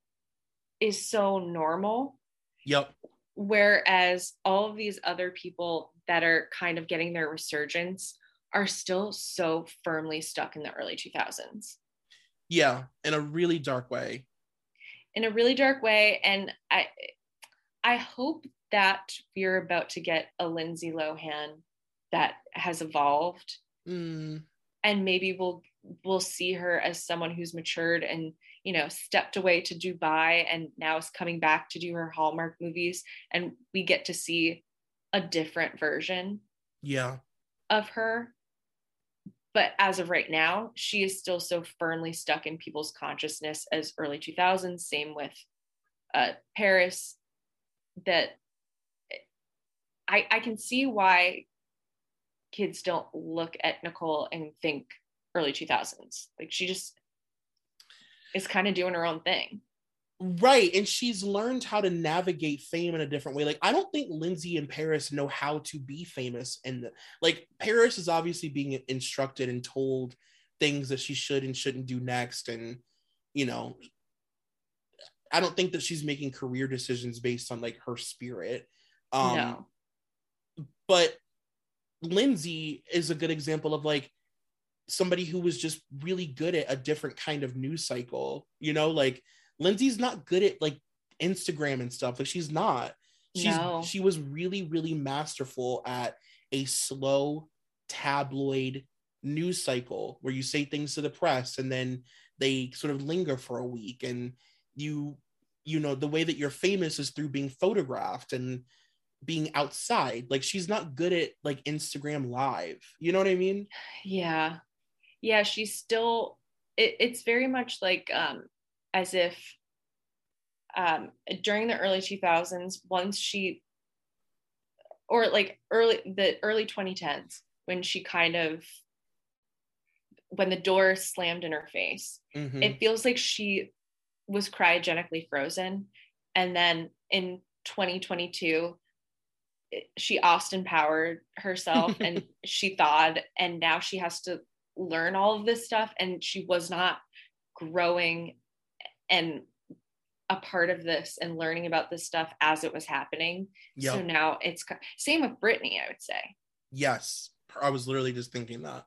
is so normal yep whereas all of these other people that are kind of getting their resurgence are still so firmly stuck in the early 2000s. Yeah, in a really dark way. In a really dark way and I I hope that we're about to get a Lindsay Lohan that has evolved. Mm. And maybe we'll we'll see her as someone who's matured and you know stepped away to Dubai and now is coming back to do her Hallmark movies and we get to see a different version yeah of her but as of right now she is still so firmly stuck in people's consciousness as early 2000s same with uh, paris that I, I can see why kids don't look at nicole and think early 2000s like she just is kind of doing her own thing Right. And she's learned how to navigate fame in a different way. Like, I don't think Lindsay and Paris know how to be famous. And like, Paris is obviously being instructed and told things that she should and shouldn't do next. And, you know, I don't think that she's making career decisions based on like her spirit. Um, no. But Lindsay is a good example of like somebody who was just really good at a different kind of news cycle, you know, like, Lindsay's not good at like Instagram and stuff. Like she's not. She's no. she was really really masterful at a slow tabloid news cycle where you say things to the press and then they sort of linger for a week and you you know the way that you're famous is through being photographed and being outside like she's not good at like instagram live you know what i mean yeah yeah she's still it, it's very much like um as if um, during the early 2000s, once she, or like early, the early 2010s, when she kind of, when the door slammed in her face, mm-hmm. it feels like she was cryogenically frozen. And then in 2022, she Austin powered herself and she thawed, and now she has to learn all of this stuff. And she was not growing and a part of this and learning about this stuff as it was happening. Yep. So now it's same with Britney, I would say. Yes. I was literally just thinking that.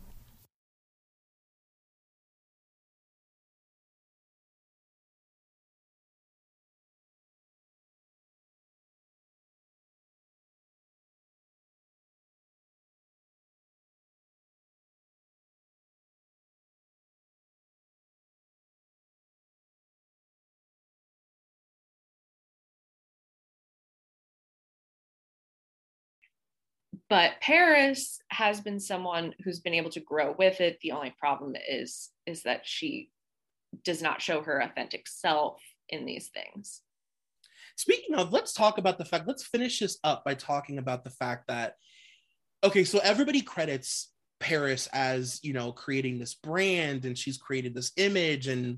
but Paris has been someone who's been able to grow with it. The only problem is is that she does not show her authentic self in these things. Speaking of, let's talk about the fact, let's finish this up by talking about the fact that, okay, so everybody credits Paris as, you know, creating this brand and she's created this image and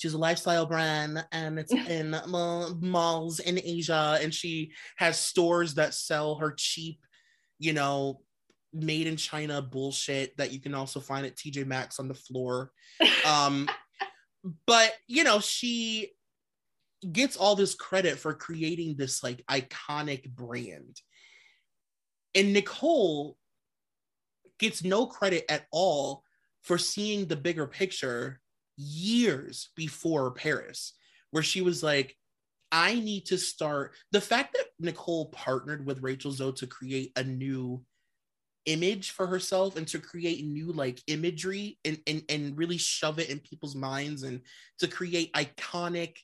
she's a lifestyle brand and it's in malls in Asia and she has stores that sell her cheap, you know, made in China bullshit that you can also find at TJ Maxx on the floor. Um but you know, she gets all this credit for creating this like iconic brand. And Nicole gets no credit at all for seeing the bigger picture years before Paris, where she was like, I need to start. The fact that Nicole partnered with Rachel Zoe to create a new image for herself and to create new like imagery and, and and really shove it in people's minds and to create iconic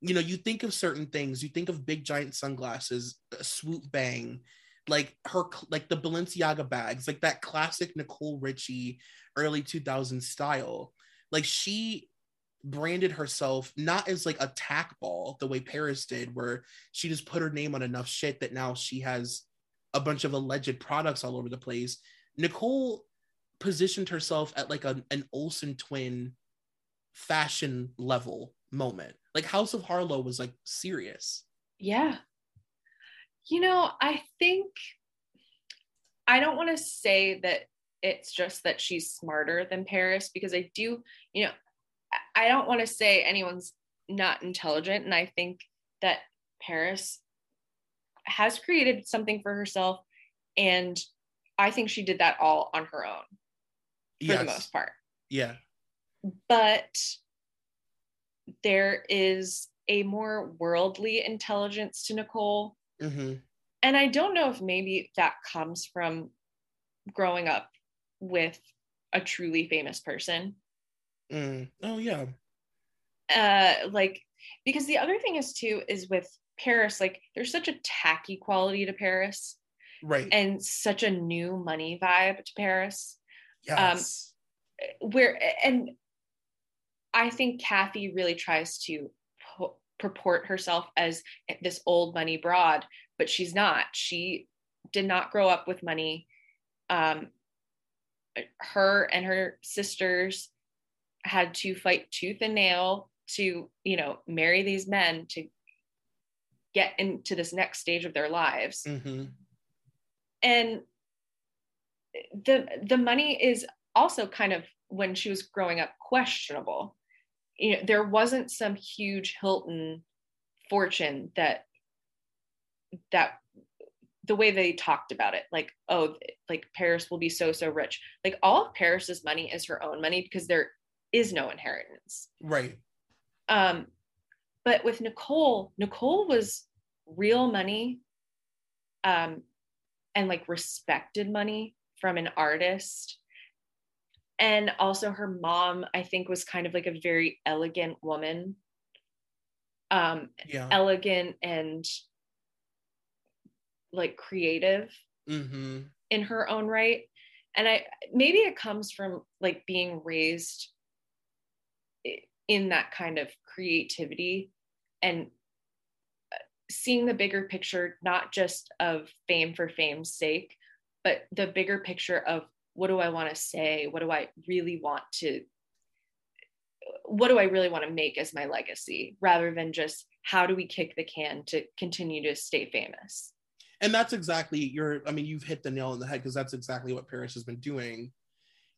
you know you think of certain things you think of big giant sunglasses swoop bang like her like the balenciaga bags like that classic nicole richie early 2000s style like she branded herself not as like a tack ball the way Paris did, where she just put her name on enough shit that now she has a bunch of alleged products all over the place. Nicole positioned herself at like a, an Olsen twin fashion level moment. Like House of Harlow was like serious. Yeah. You know, I think I don't want to say that it's just that she's smarter than Paris because I do, you know, I don't want to say anyone's not intelligent. And I think that Paris has created something for herself. And I think she did that all on her own for yes. the most part. Yeah. But there is a more worldly intelligence to Nicole. Mm-hmm. And I don't know if maybe that comes from growing up with a truly famous person. Mm. Oh yeah. Uh, like because the other thing is too is with Paris, like there's such a tacky quality to Paris, right? And such a new money vibe to Paris. Yes. Um, where and I think Kathy really tries to purport herself as this old money broad, but she's not. She did not grow up with money. Um, her and her sisters had to fight tooth and nail to you know marry these men to get into this next stage of their lives mm-hmm. and the the money is also kind of when she was growing up questionable you know there wasn't some huge hilton fortune that that the way they talked about it like oh like paris will be so so rich. Like all of paris's money is her own money because there is no inheritance. Right. Um but with nicole nicole was real money um and like respected money from an artist. And also her mom i think was kind of like a very elegant woman. Um yeah. elegant and like creative mm-hmm. in her own right. And i maybe it comes from like being raised in that kind of creativity and uh, seeing the bigger picture not just of fame for fame's sake but the bigger picture of what do i want to say? What do i really want to what do i really want to make as my legacy? Rather than just how do we kick the can to continue to stay famous and that's exactly your i mean you've hit the nail on the head because that's exactly what paris has been doing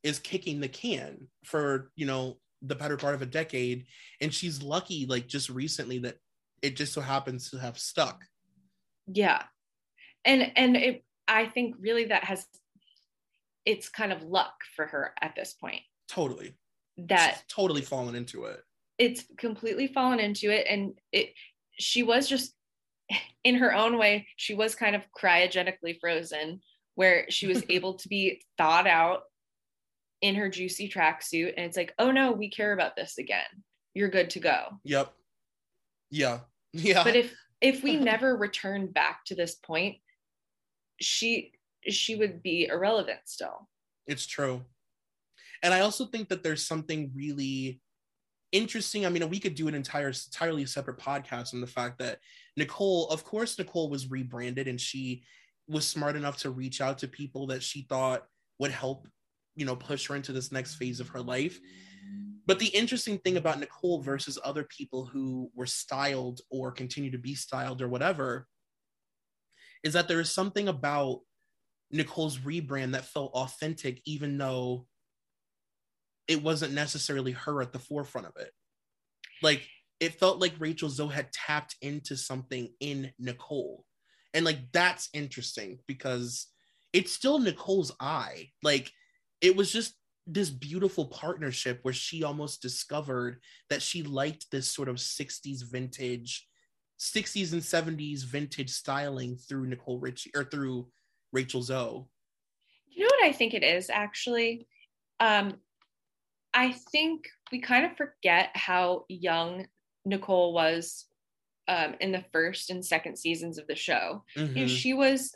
is kicking the can for you know the better part of a decade. And she's lucky like just recently that it just so happens to have stuck. Yeah. And and it i think really that has it's kind of luck for her at this point. Totally. That she's totally fallen into it. It's completely fallen into it. And it she was just in her own way she was kind of cryogenically frozen where she was able to be thawed out in her juicy tracksuit and it's like oh no we care about this again. You're good to go. Yep. Yeah. Yeah. But if if we never return back to this point she she would be irrelevant still. It's true. And i also think that there's something really interesting. I mean we could do an entire entirely separate podcast on the fact that nicole of course nicole was rebranded and she was smart enough to reach out to people that she thought would help you know push her into this next phase of her life. But the interesting thing about nicole versus other people who were styled or continue to be styled or whatever is that there is something about nicole's rebrand that felt authentic even though it wasn't necessarily her at the forefront of it. Like it felt like rachel zoe had tapped into something in nicole and like that's interesting because it's still nicole's eye like it was just this beautiful partnership where she almost discovered that she liked this sort of 60s vintage 60s and 70s vintage styling through Nicole Richie or through Rachel Zoe. You know what I think it is actually? Um, I think we kind of forget how young Nicole was um, in the first and second seasons of the show. Mm-hmm. You know, she was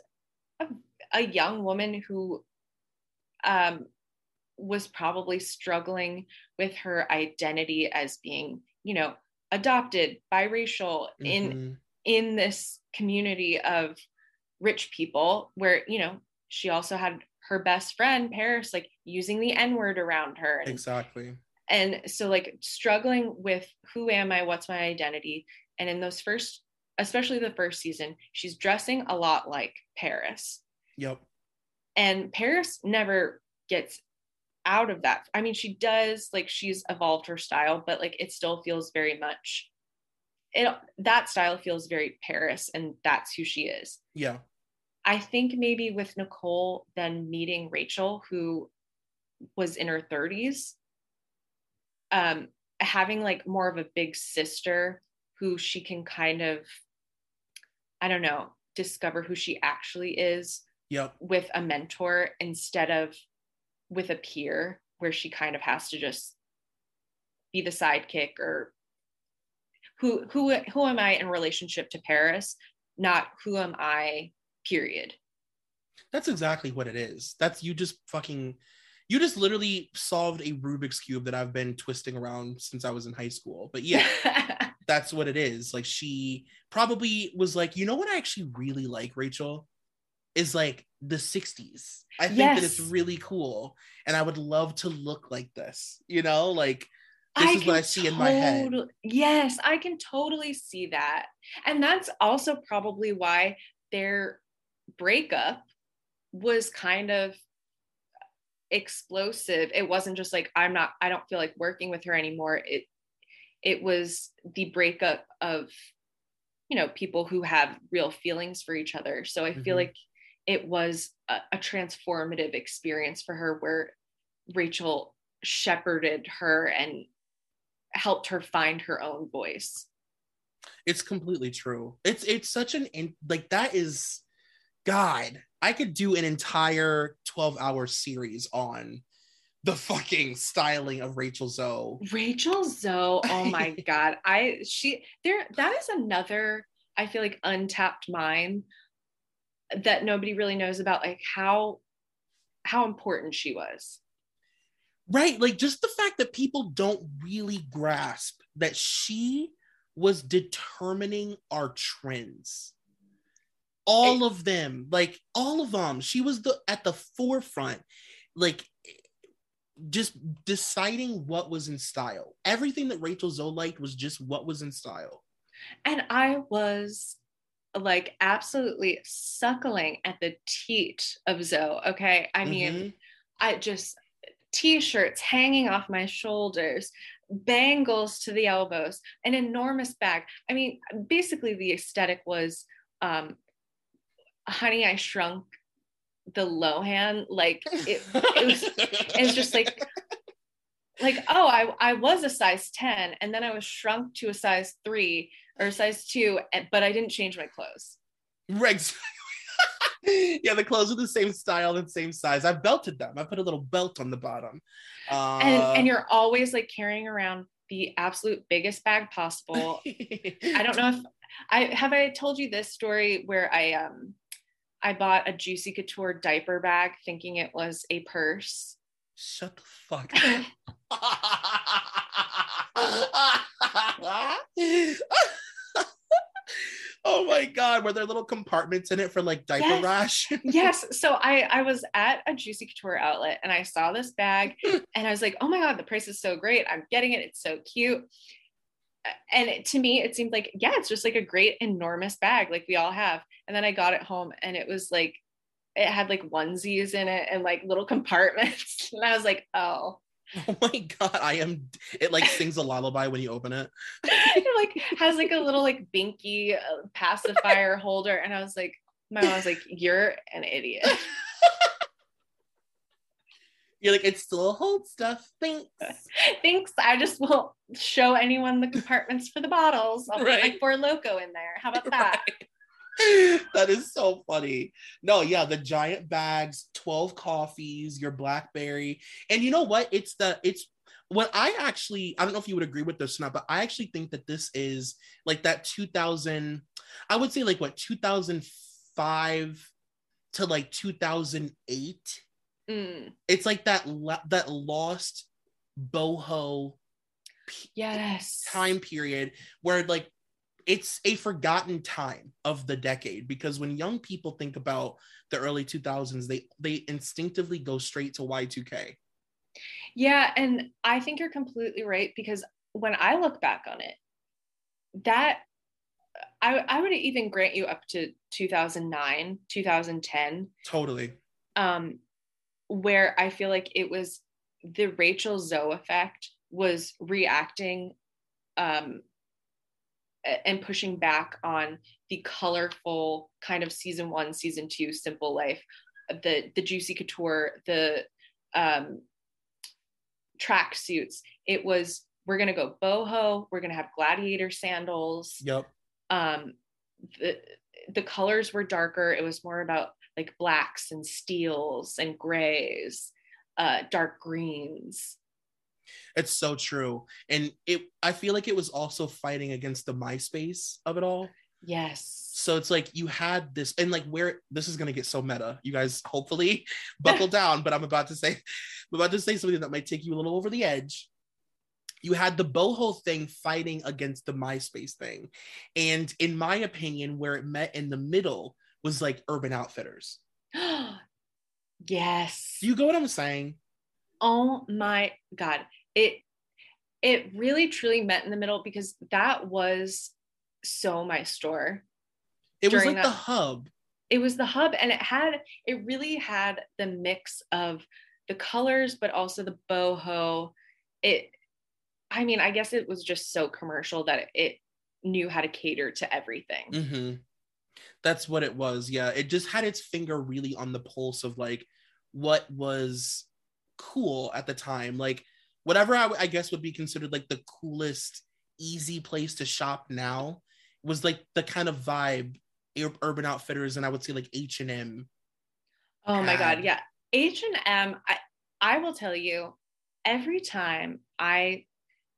a, a young woman who um, was probably struggling with her identity as being, you know, adopted, biracial mm-hmm. in in this community of rich people where, you know, she also had her best friend Paris like using the n-word around her. And, exactly. And so like struggling with who am I, what's my identity? And in those first especially the first season, she's dressing a lot like Paris. Yep. And Paris never gets out of that. I mean, she does like she's evolved her style, but like it still feels very much it that style feels very Paris and that's who she is. Yeah. I think maybe with Nicole then meeting Rachel who was in her 30s um having like more of a big sister who she can kind of I don't know, discover who she actually is. Yep. With a mentor instead of with a peer where she kind of has to just be the sidekick or who who who am I in relationship to Paris, not who am I, period. That's exactly what it is. That's you just fucking you just literally solved a Rubik's cube that I've been twisting around since I was in high school. But yeah, that's what it is. Like she probably was like, you know what I actually really like, Rachel? Is like the 60s. I think yes. that it's really cool. And I would love to look like this, you know, like this I is what I see tot- in my head. Yes, I can totally see that. And that's also probably why their breakup was kind of explosive. It wasn't just like I'm not I don't feel like working with her anymore. It it was the breakup of you know people who have real feelings for each other. So I mm-hmm. feel like it was a, a transformative experience for her where Rachel shepherded her and helped her find her own voice. It's completely true. It's it's such an in, like that is God. I could do an entire 12 hour series on the fucking styling of Rachel Zoe. Rachel Zoe, oh my god. I she there that is another I feel like untapped mine that nobody really knows about like how how important she was right like just the fact that people don't really grasp that she was determining our trends all of them like all of them she was the at the forefront like just deciding what was in style everything that rachel zoe liked was just what was in style And I was like absolutely suckling at the teat of Zoe. Okay. I mean, Mhm. I just t-shirts hanging off my shoulders, bangles to the elbows, an enormous bag. I mean, basically the aesthetic was um honey, I shrunk the Lohan. Like it, it was it's just like like oh I, I was a size 10 and then i was shrunk to a size 3 or a size 2 and- but i didn't change my clothes Regs. yeah, the clothes are the same style and same size. I've belted them. I put a little belt on the bottom. Uh, and and you're always like carrying around the absolute biggest bag possible i don't know if i have i told you this story where i um i bought a juicy couture diaper bag thinking it was a purse Shut the fuck up. oh my god, were there little compartments in it for like diaper Yes. rash? yes so i i was at a juicy couture outlet and i saw this bag and i was like oh my god the price is so great i'm getting it it's so cute and to me it seemed like yeah it's just like a great enormous bag like we all have. And then i got it home and it was like it had like onesies in it and like little compartments. And i was like oh. Oh my god, I am it like sings a lullaby when you open it. it like has like a little like binky uh, pacifier holder. And i was like my mom was like you're an idiot You're like, it still holds stuff. Thanks. Thanks. I just won't show anyone the compartments for the bottles. I'll put my four Loko in there. How about that? that is so funny. No, yeah, the giant bags, 12 coffees, your blackberry. And you know what? It's the it's what I actually I don't know if you would agree with this or not, but I actually think that this is like that 2000 I would say like what 2005 to like 2008. Mm, It's like that la- that lost boho p- yes. time period where like it's a forgotten time of the decade because when young people think about the early 2000s they they instinctively go straight to Y2K. Yeah, and I think you're completely right because when I look back on it, that I, I would even grant you up to 2009, 2010, Totally. um, where I feel like it was the Rachel Zoe effect was reacting um, and pushing back on the colorful kind of season one, season two, simple life, the the juicy couture, the um, track suits. It was we're gonna go boho, we're gonna have gladiator sandals. Yep. Um, the the colors were darker. It was more about like blacks and steels and grays, uh, dark greens. It's so true. And it I feel like it was also fighting against the MySpace of it all. Yes. So it's like you had this and like where this is going to get so meta. You guys hopefully buckle down, but I'm about to say I'm about to say something that might take you a little over the edge. You had the boho thing fighting against the MySpace thing. And in my opinion, where it met in the middle was like Urban Outfitters. yes. You go what I'm saying? oh my god it it really truly met in the middle because that was so my store It was like the hub. it was the hub and it had it really had the mix of the colors but also the boho it i mean i guess it was just so commercial that it knew how to cater to everything hmm That's what it was. Yeah. It just had its finger really on the pulse of like what was cool at the time. Like whatever I, I guess would be considered like the coolest, easy place to shop now was like the kind of vibe Ur- Urban Outfitters and I would say like H and M. oh my god yeah h&m I, I will tell you every time i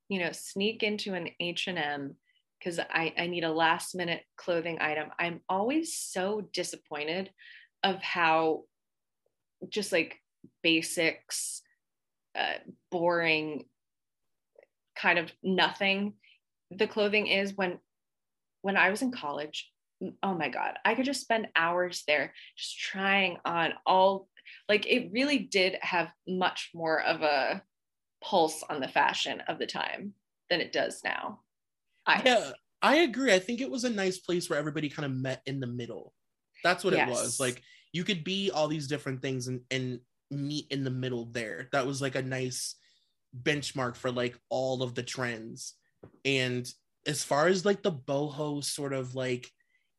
you know sneak into an h&m because I, I need a last minute clothing item. I'm always so disappointed of how just like basics uh, boring kind of nothing the clothing is when when i was in college oh my god i could just spend hours there just trying on all like it really did have much more of a pulse on the fashion of the time than it does now I, Yeah. I agree. I think it was a nice place where everybody kind of met in the middle. That's what yes. it was. Like you could be all these different things and and meet in the middle there. That was like a nice benchmark for like all of the trends. And as far as like the boho sort of like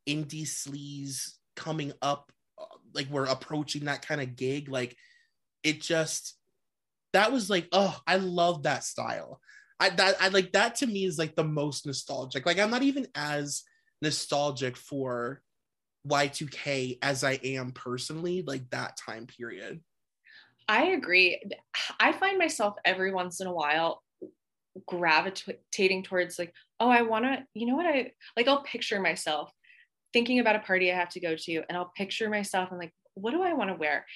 indie sleaze coming up, uh, like we're approaching that kind of gig, like it just that was like, oh, I love that style. I that I like that to me is like the most nostalgic. Like I'm not even as nostalgic for Y2K as I am personally, like that time period. I agree. I find myself every once in a while gravitating towards like, oh, I want to, you know what I like I'll picture myself thinking about a party I have to go to and I'll picture myself and like, what do I want to wear?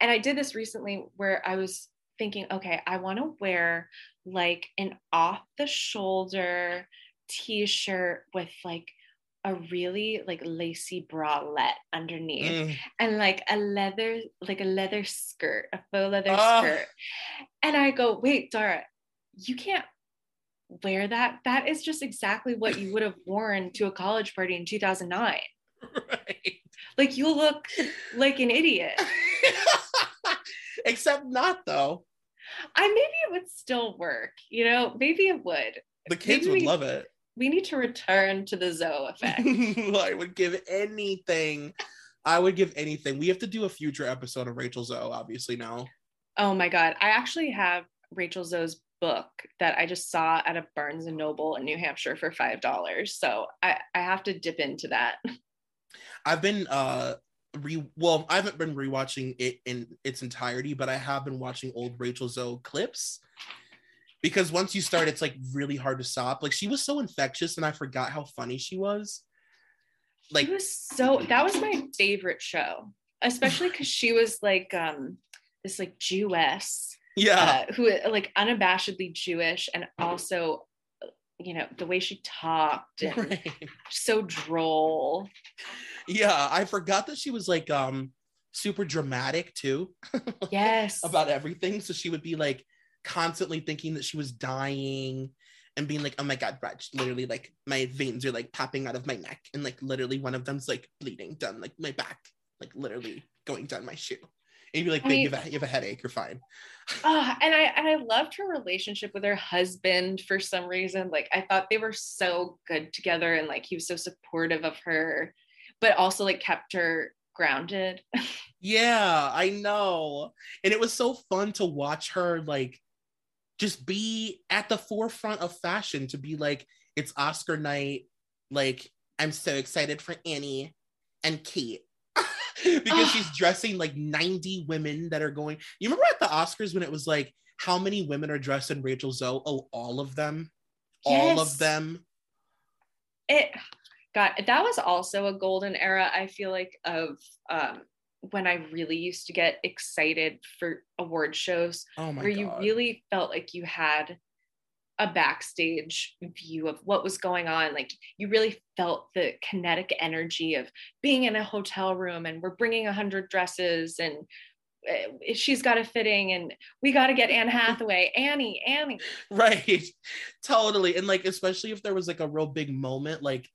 And I did this recently where I was thinking, okay, I want to wear like an off the shoulder t-shirt with like a really like lacy bralette underneath mm. and like a leather like a leather skirt a faux leather oh. skirt. And i go wait dara you can't wear that. That is just exactly what you would have worn to a college party in 2009 right. Like you look like an idiot. Except not though i maybe it would still work you know maybe it would the kids maybe would love it we need to return to the Zoe effect. I would give anything. I would give anything. We have to do a future episode of Rachel Zoe, obviously now. Oh my god. I actually have Rachel Zoe's book that I just saw at a Barnes and Noble in New Hampshire for five dollars. So I, I have to dip into that. I've been uh re well, I haven't been rewatching it in its entirety, but I have been watching old Rachel Zoe clips because once you start, it's like really hard to stop. Like she was so infectious, and I forgot how funny she was. Like she was so that was my favorite show, especially because she was like um this like Jewess, yeah, uh, who like unabashedly Jewish, and also you know the way she talked and right. so droll. Yeah, I forgot that she was like um super dramatic too. Yes. about everything. So she would be like constantly thinking that she was dying and being like, oh my God, Raj, literally like my veins are like popping out of my neck. And like literally one of them's like bleeding down like my back, like literally going down my shoe. And you'd be like, babe, you, have a, you have a headache, you're fine. Uh, and I and I loved her relationship with her husband for some reason. Like I thought they were so good together and like he was so supportive of her, but also like kept her grounded. yeah, I know. And it was so fun to watch her like just be at the forefront of fashion to be like it's oscar night like i'm so excited for annie and kate because she's dressing like 90 women that are going you remember at the oscars when it was like how many women are dressed in rachel zoe oh all of them yes. all of them it got that was also a golden era i feel like of um when I really used to get excited for award shows oh where God. you really felt like you had a backstage view of what was going on. Like you really felt the kinetic energy of being in a hotel room and we're bringing a hundred dresses and uh, she's got a fitting and we got to get Anne Hathaway Annie Annie. Right. Totally. And like especially if there was like a real big moment like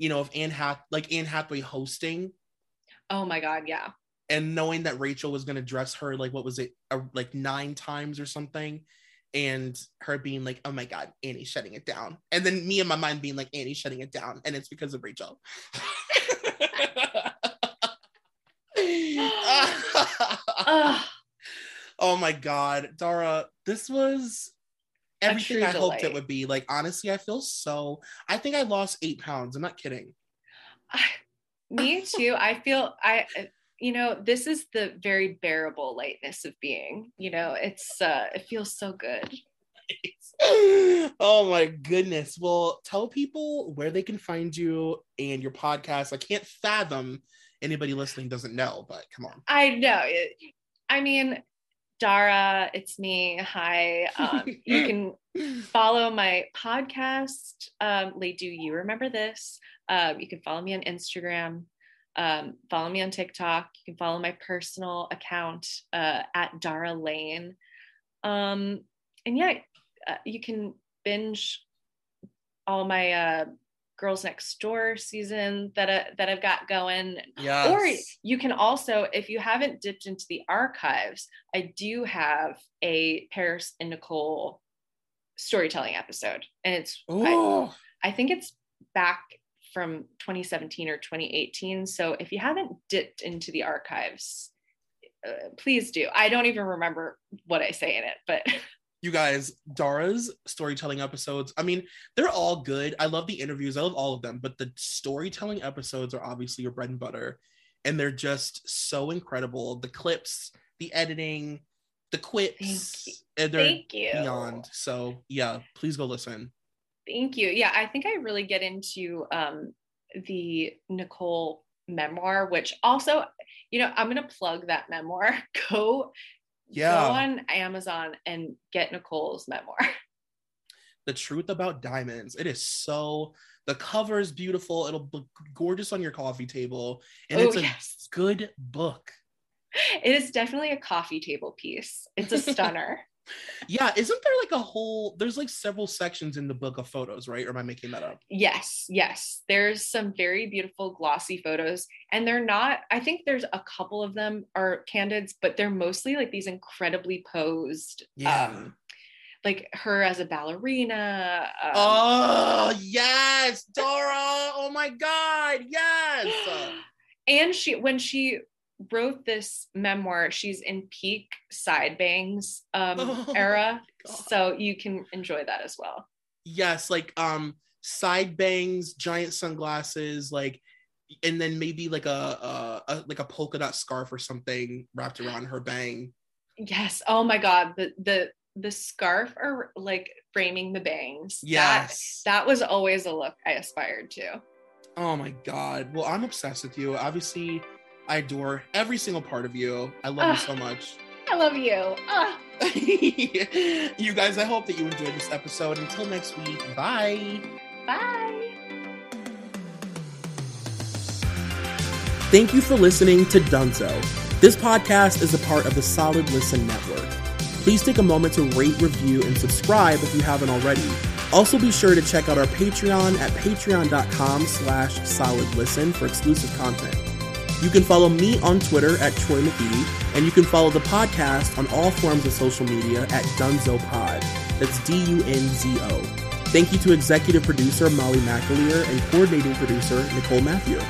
you know if Anne Hath like Anne Hathaway hosting. Oh my god yeah. And knowing that Rachel was going to dress her like what was it uh, like nine times or something and her being like oh my god Annie's shutting it down. And then me in my mind being like Annie's shutting it down and it's because of Rachel. Oh my god Dara this was everything I hoped it would be. Like honestly I feel so I think I lost 8 pounds. I'm not kidding. Me too. I feel I you know this is the very bearable lightness of being you know it's uh it feels so good. Oh my goodness. Well tell people where they can find you and your podcast. I can't fathom anybody listening doesn't know but come on. I know. I mean dara it's me. Hi. Um, you can follow my podcast. Um, Lay, do you remember this? Um, you can follow me on instagram. Um, follow me on TikTok. You can follow my personal account uh, at Dara Lane. Um, and yeah, uh, you can binge all my uh, Girls Next Door season that uh, that I've got going. Yeah. Or you can also, if you haven't dipped into the archives, I do have a Paris and Nicole storytelling episode, and it's I, I think it's back from 2017 or 2018. So if you haven't dipped into the archives, uh, please do. I don't even remember what I say in it, but you guys, Dara's storytelling episodes. I mean, they're all good. I love the interviews. I love all of them, but the storytelling episodes are obviously your bread and butter, and they're just so incredible. The clips, the editing, the quips, Thank you. and they're thank you. beyond. So yeah, please go listen. Thank you. Yeah, I think I really get into um, the Nicole memoir, which also, you know, I'm gonna plug that memoir. Go, Yeah. go on Amazon and get Nicole's memoir. The truth about diamonds. It is so. The cover is beautiful. It'll look gorgeous on your coffee table, and Oh, it's a yes. good book. It is definitely a coffee table piece. It's a stunner. Yeah, isn't there like a whole? There's like several sections in the book of photos, right? Or am I making that up? yes, yes. There's some very beautiful glossy photos, and they're not. I think there's a couple of them are candids, but they're mostly like these incredibly posed. Yeah. Um, like her as a ballerina. Um, Oh yes, Dora! Oh my God, yes! and she when she wrote this memoir she's in peak side bangs um Oh era so you can enjoy that as well Yes, like um, side bangs, giant sunglasses, like, and then maybe like a, a, a like a polka dot scarf or something wrapped around her bang. yes oh my god the the the scarf or like framing the bangs that, Yes. that was always a look i aspired to Oh my god. Well, I'm obsessed with you. Obviously, I adore every single part of you. I love you Ah. so much. i love you Ah. you guys, I hope that you enjoyed this episode. Until next week, bye. bye Thank you for listening to Dunzo. This podcast is a part of the Solid Listen Network. Please take a moment to rate, review, and subscribe if you haven't already. Also be sure to check out our Patreon at patreon.com slash solidlisten for exclusive content. You can follow me on Twitter at Troy McEady, and you can follow the podcast on all forms of social media at Dunzo Pod. That's D-U-N-Z-O. Thank you to executive producer Molly McAleer and coordinating producer Nicole Matthew.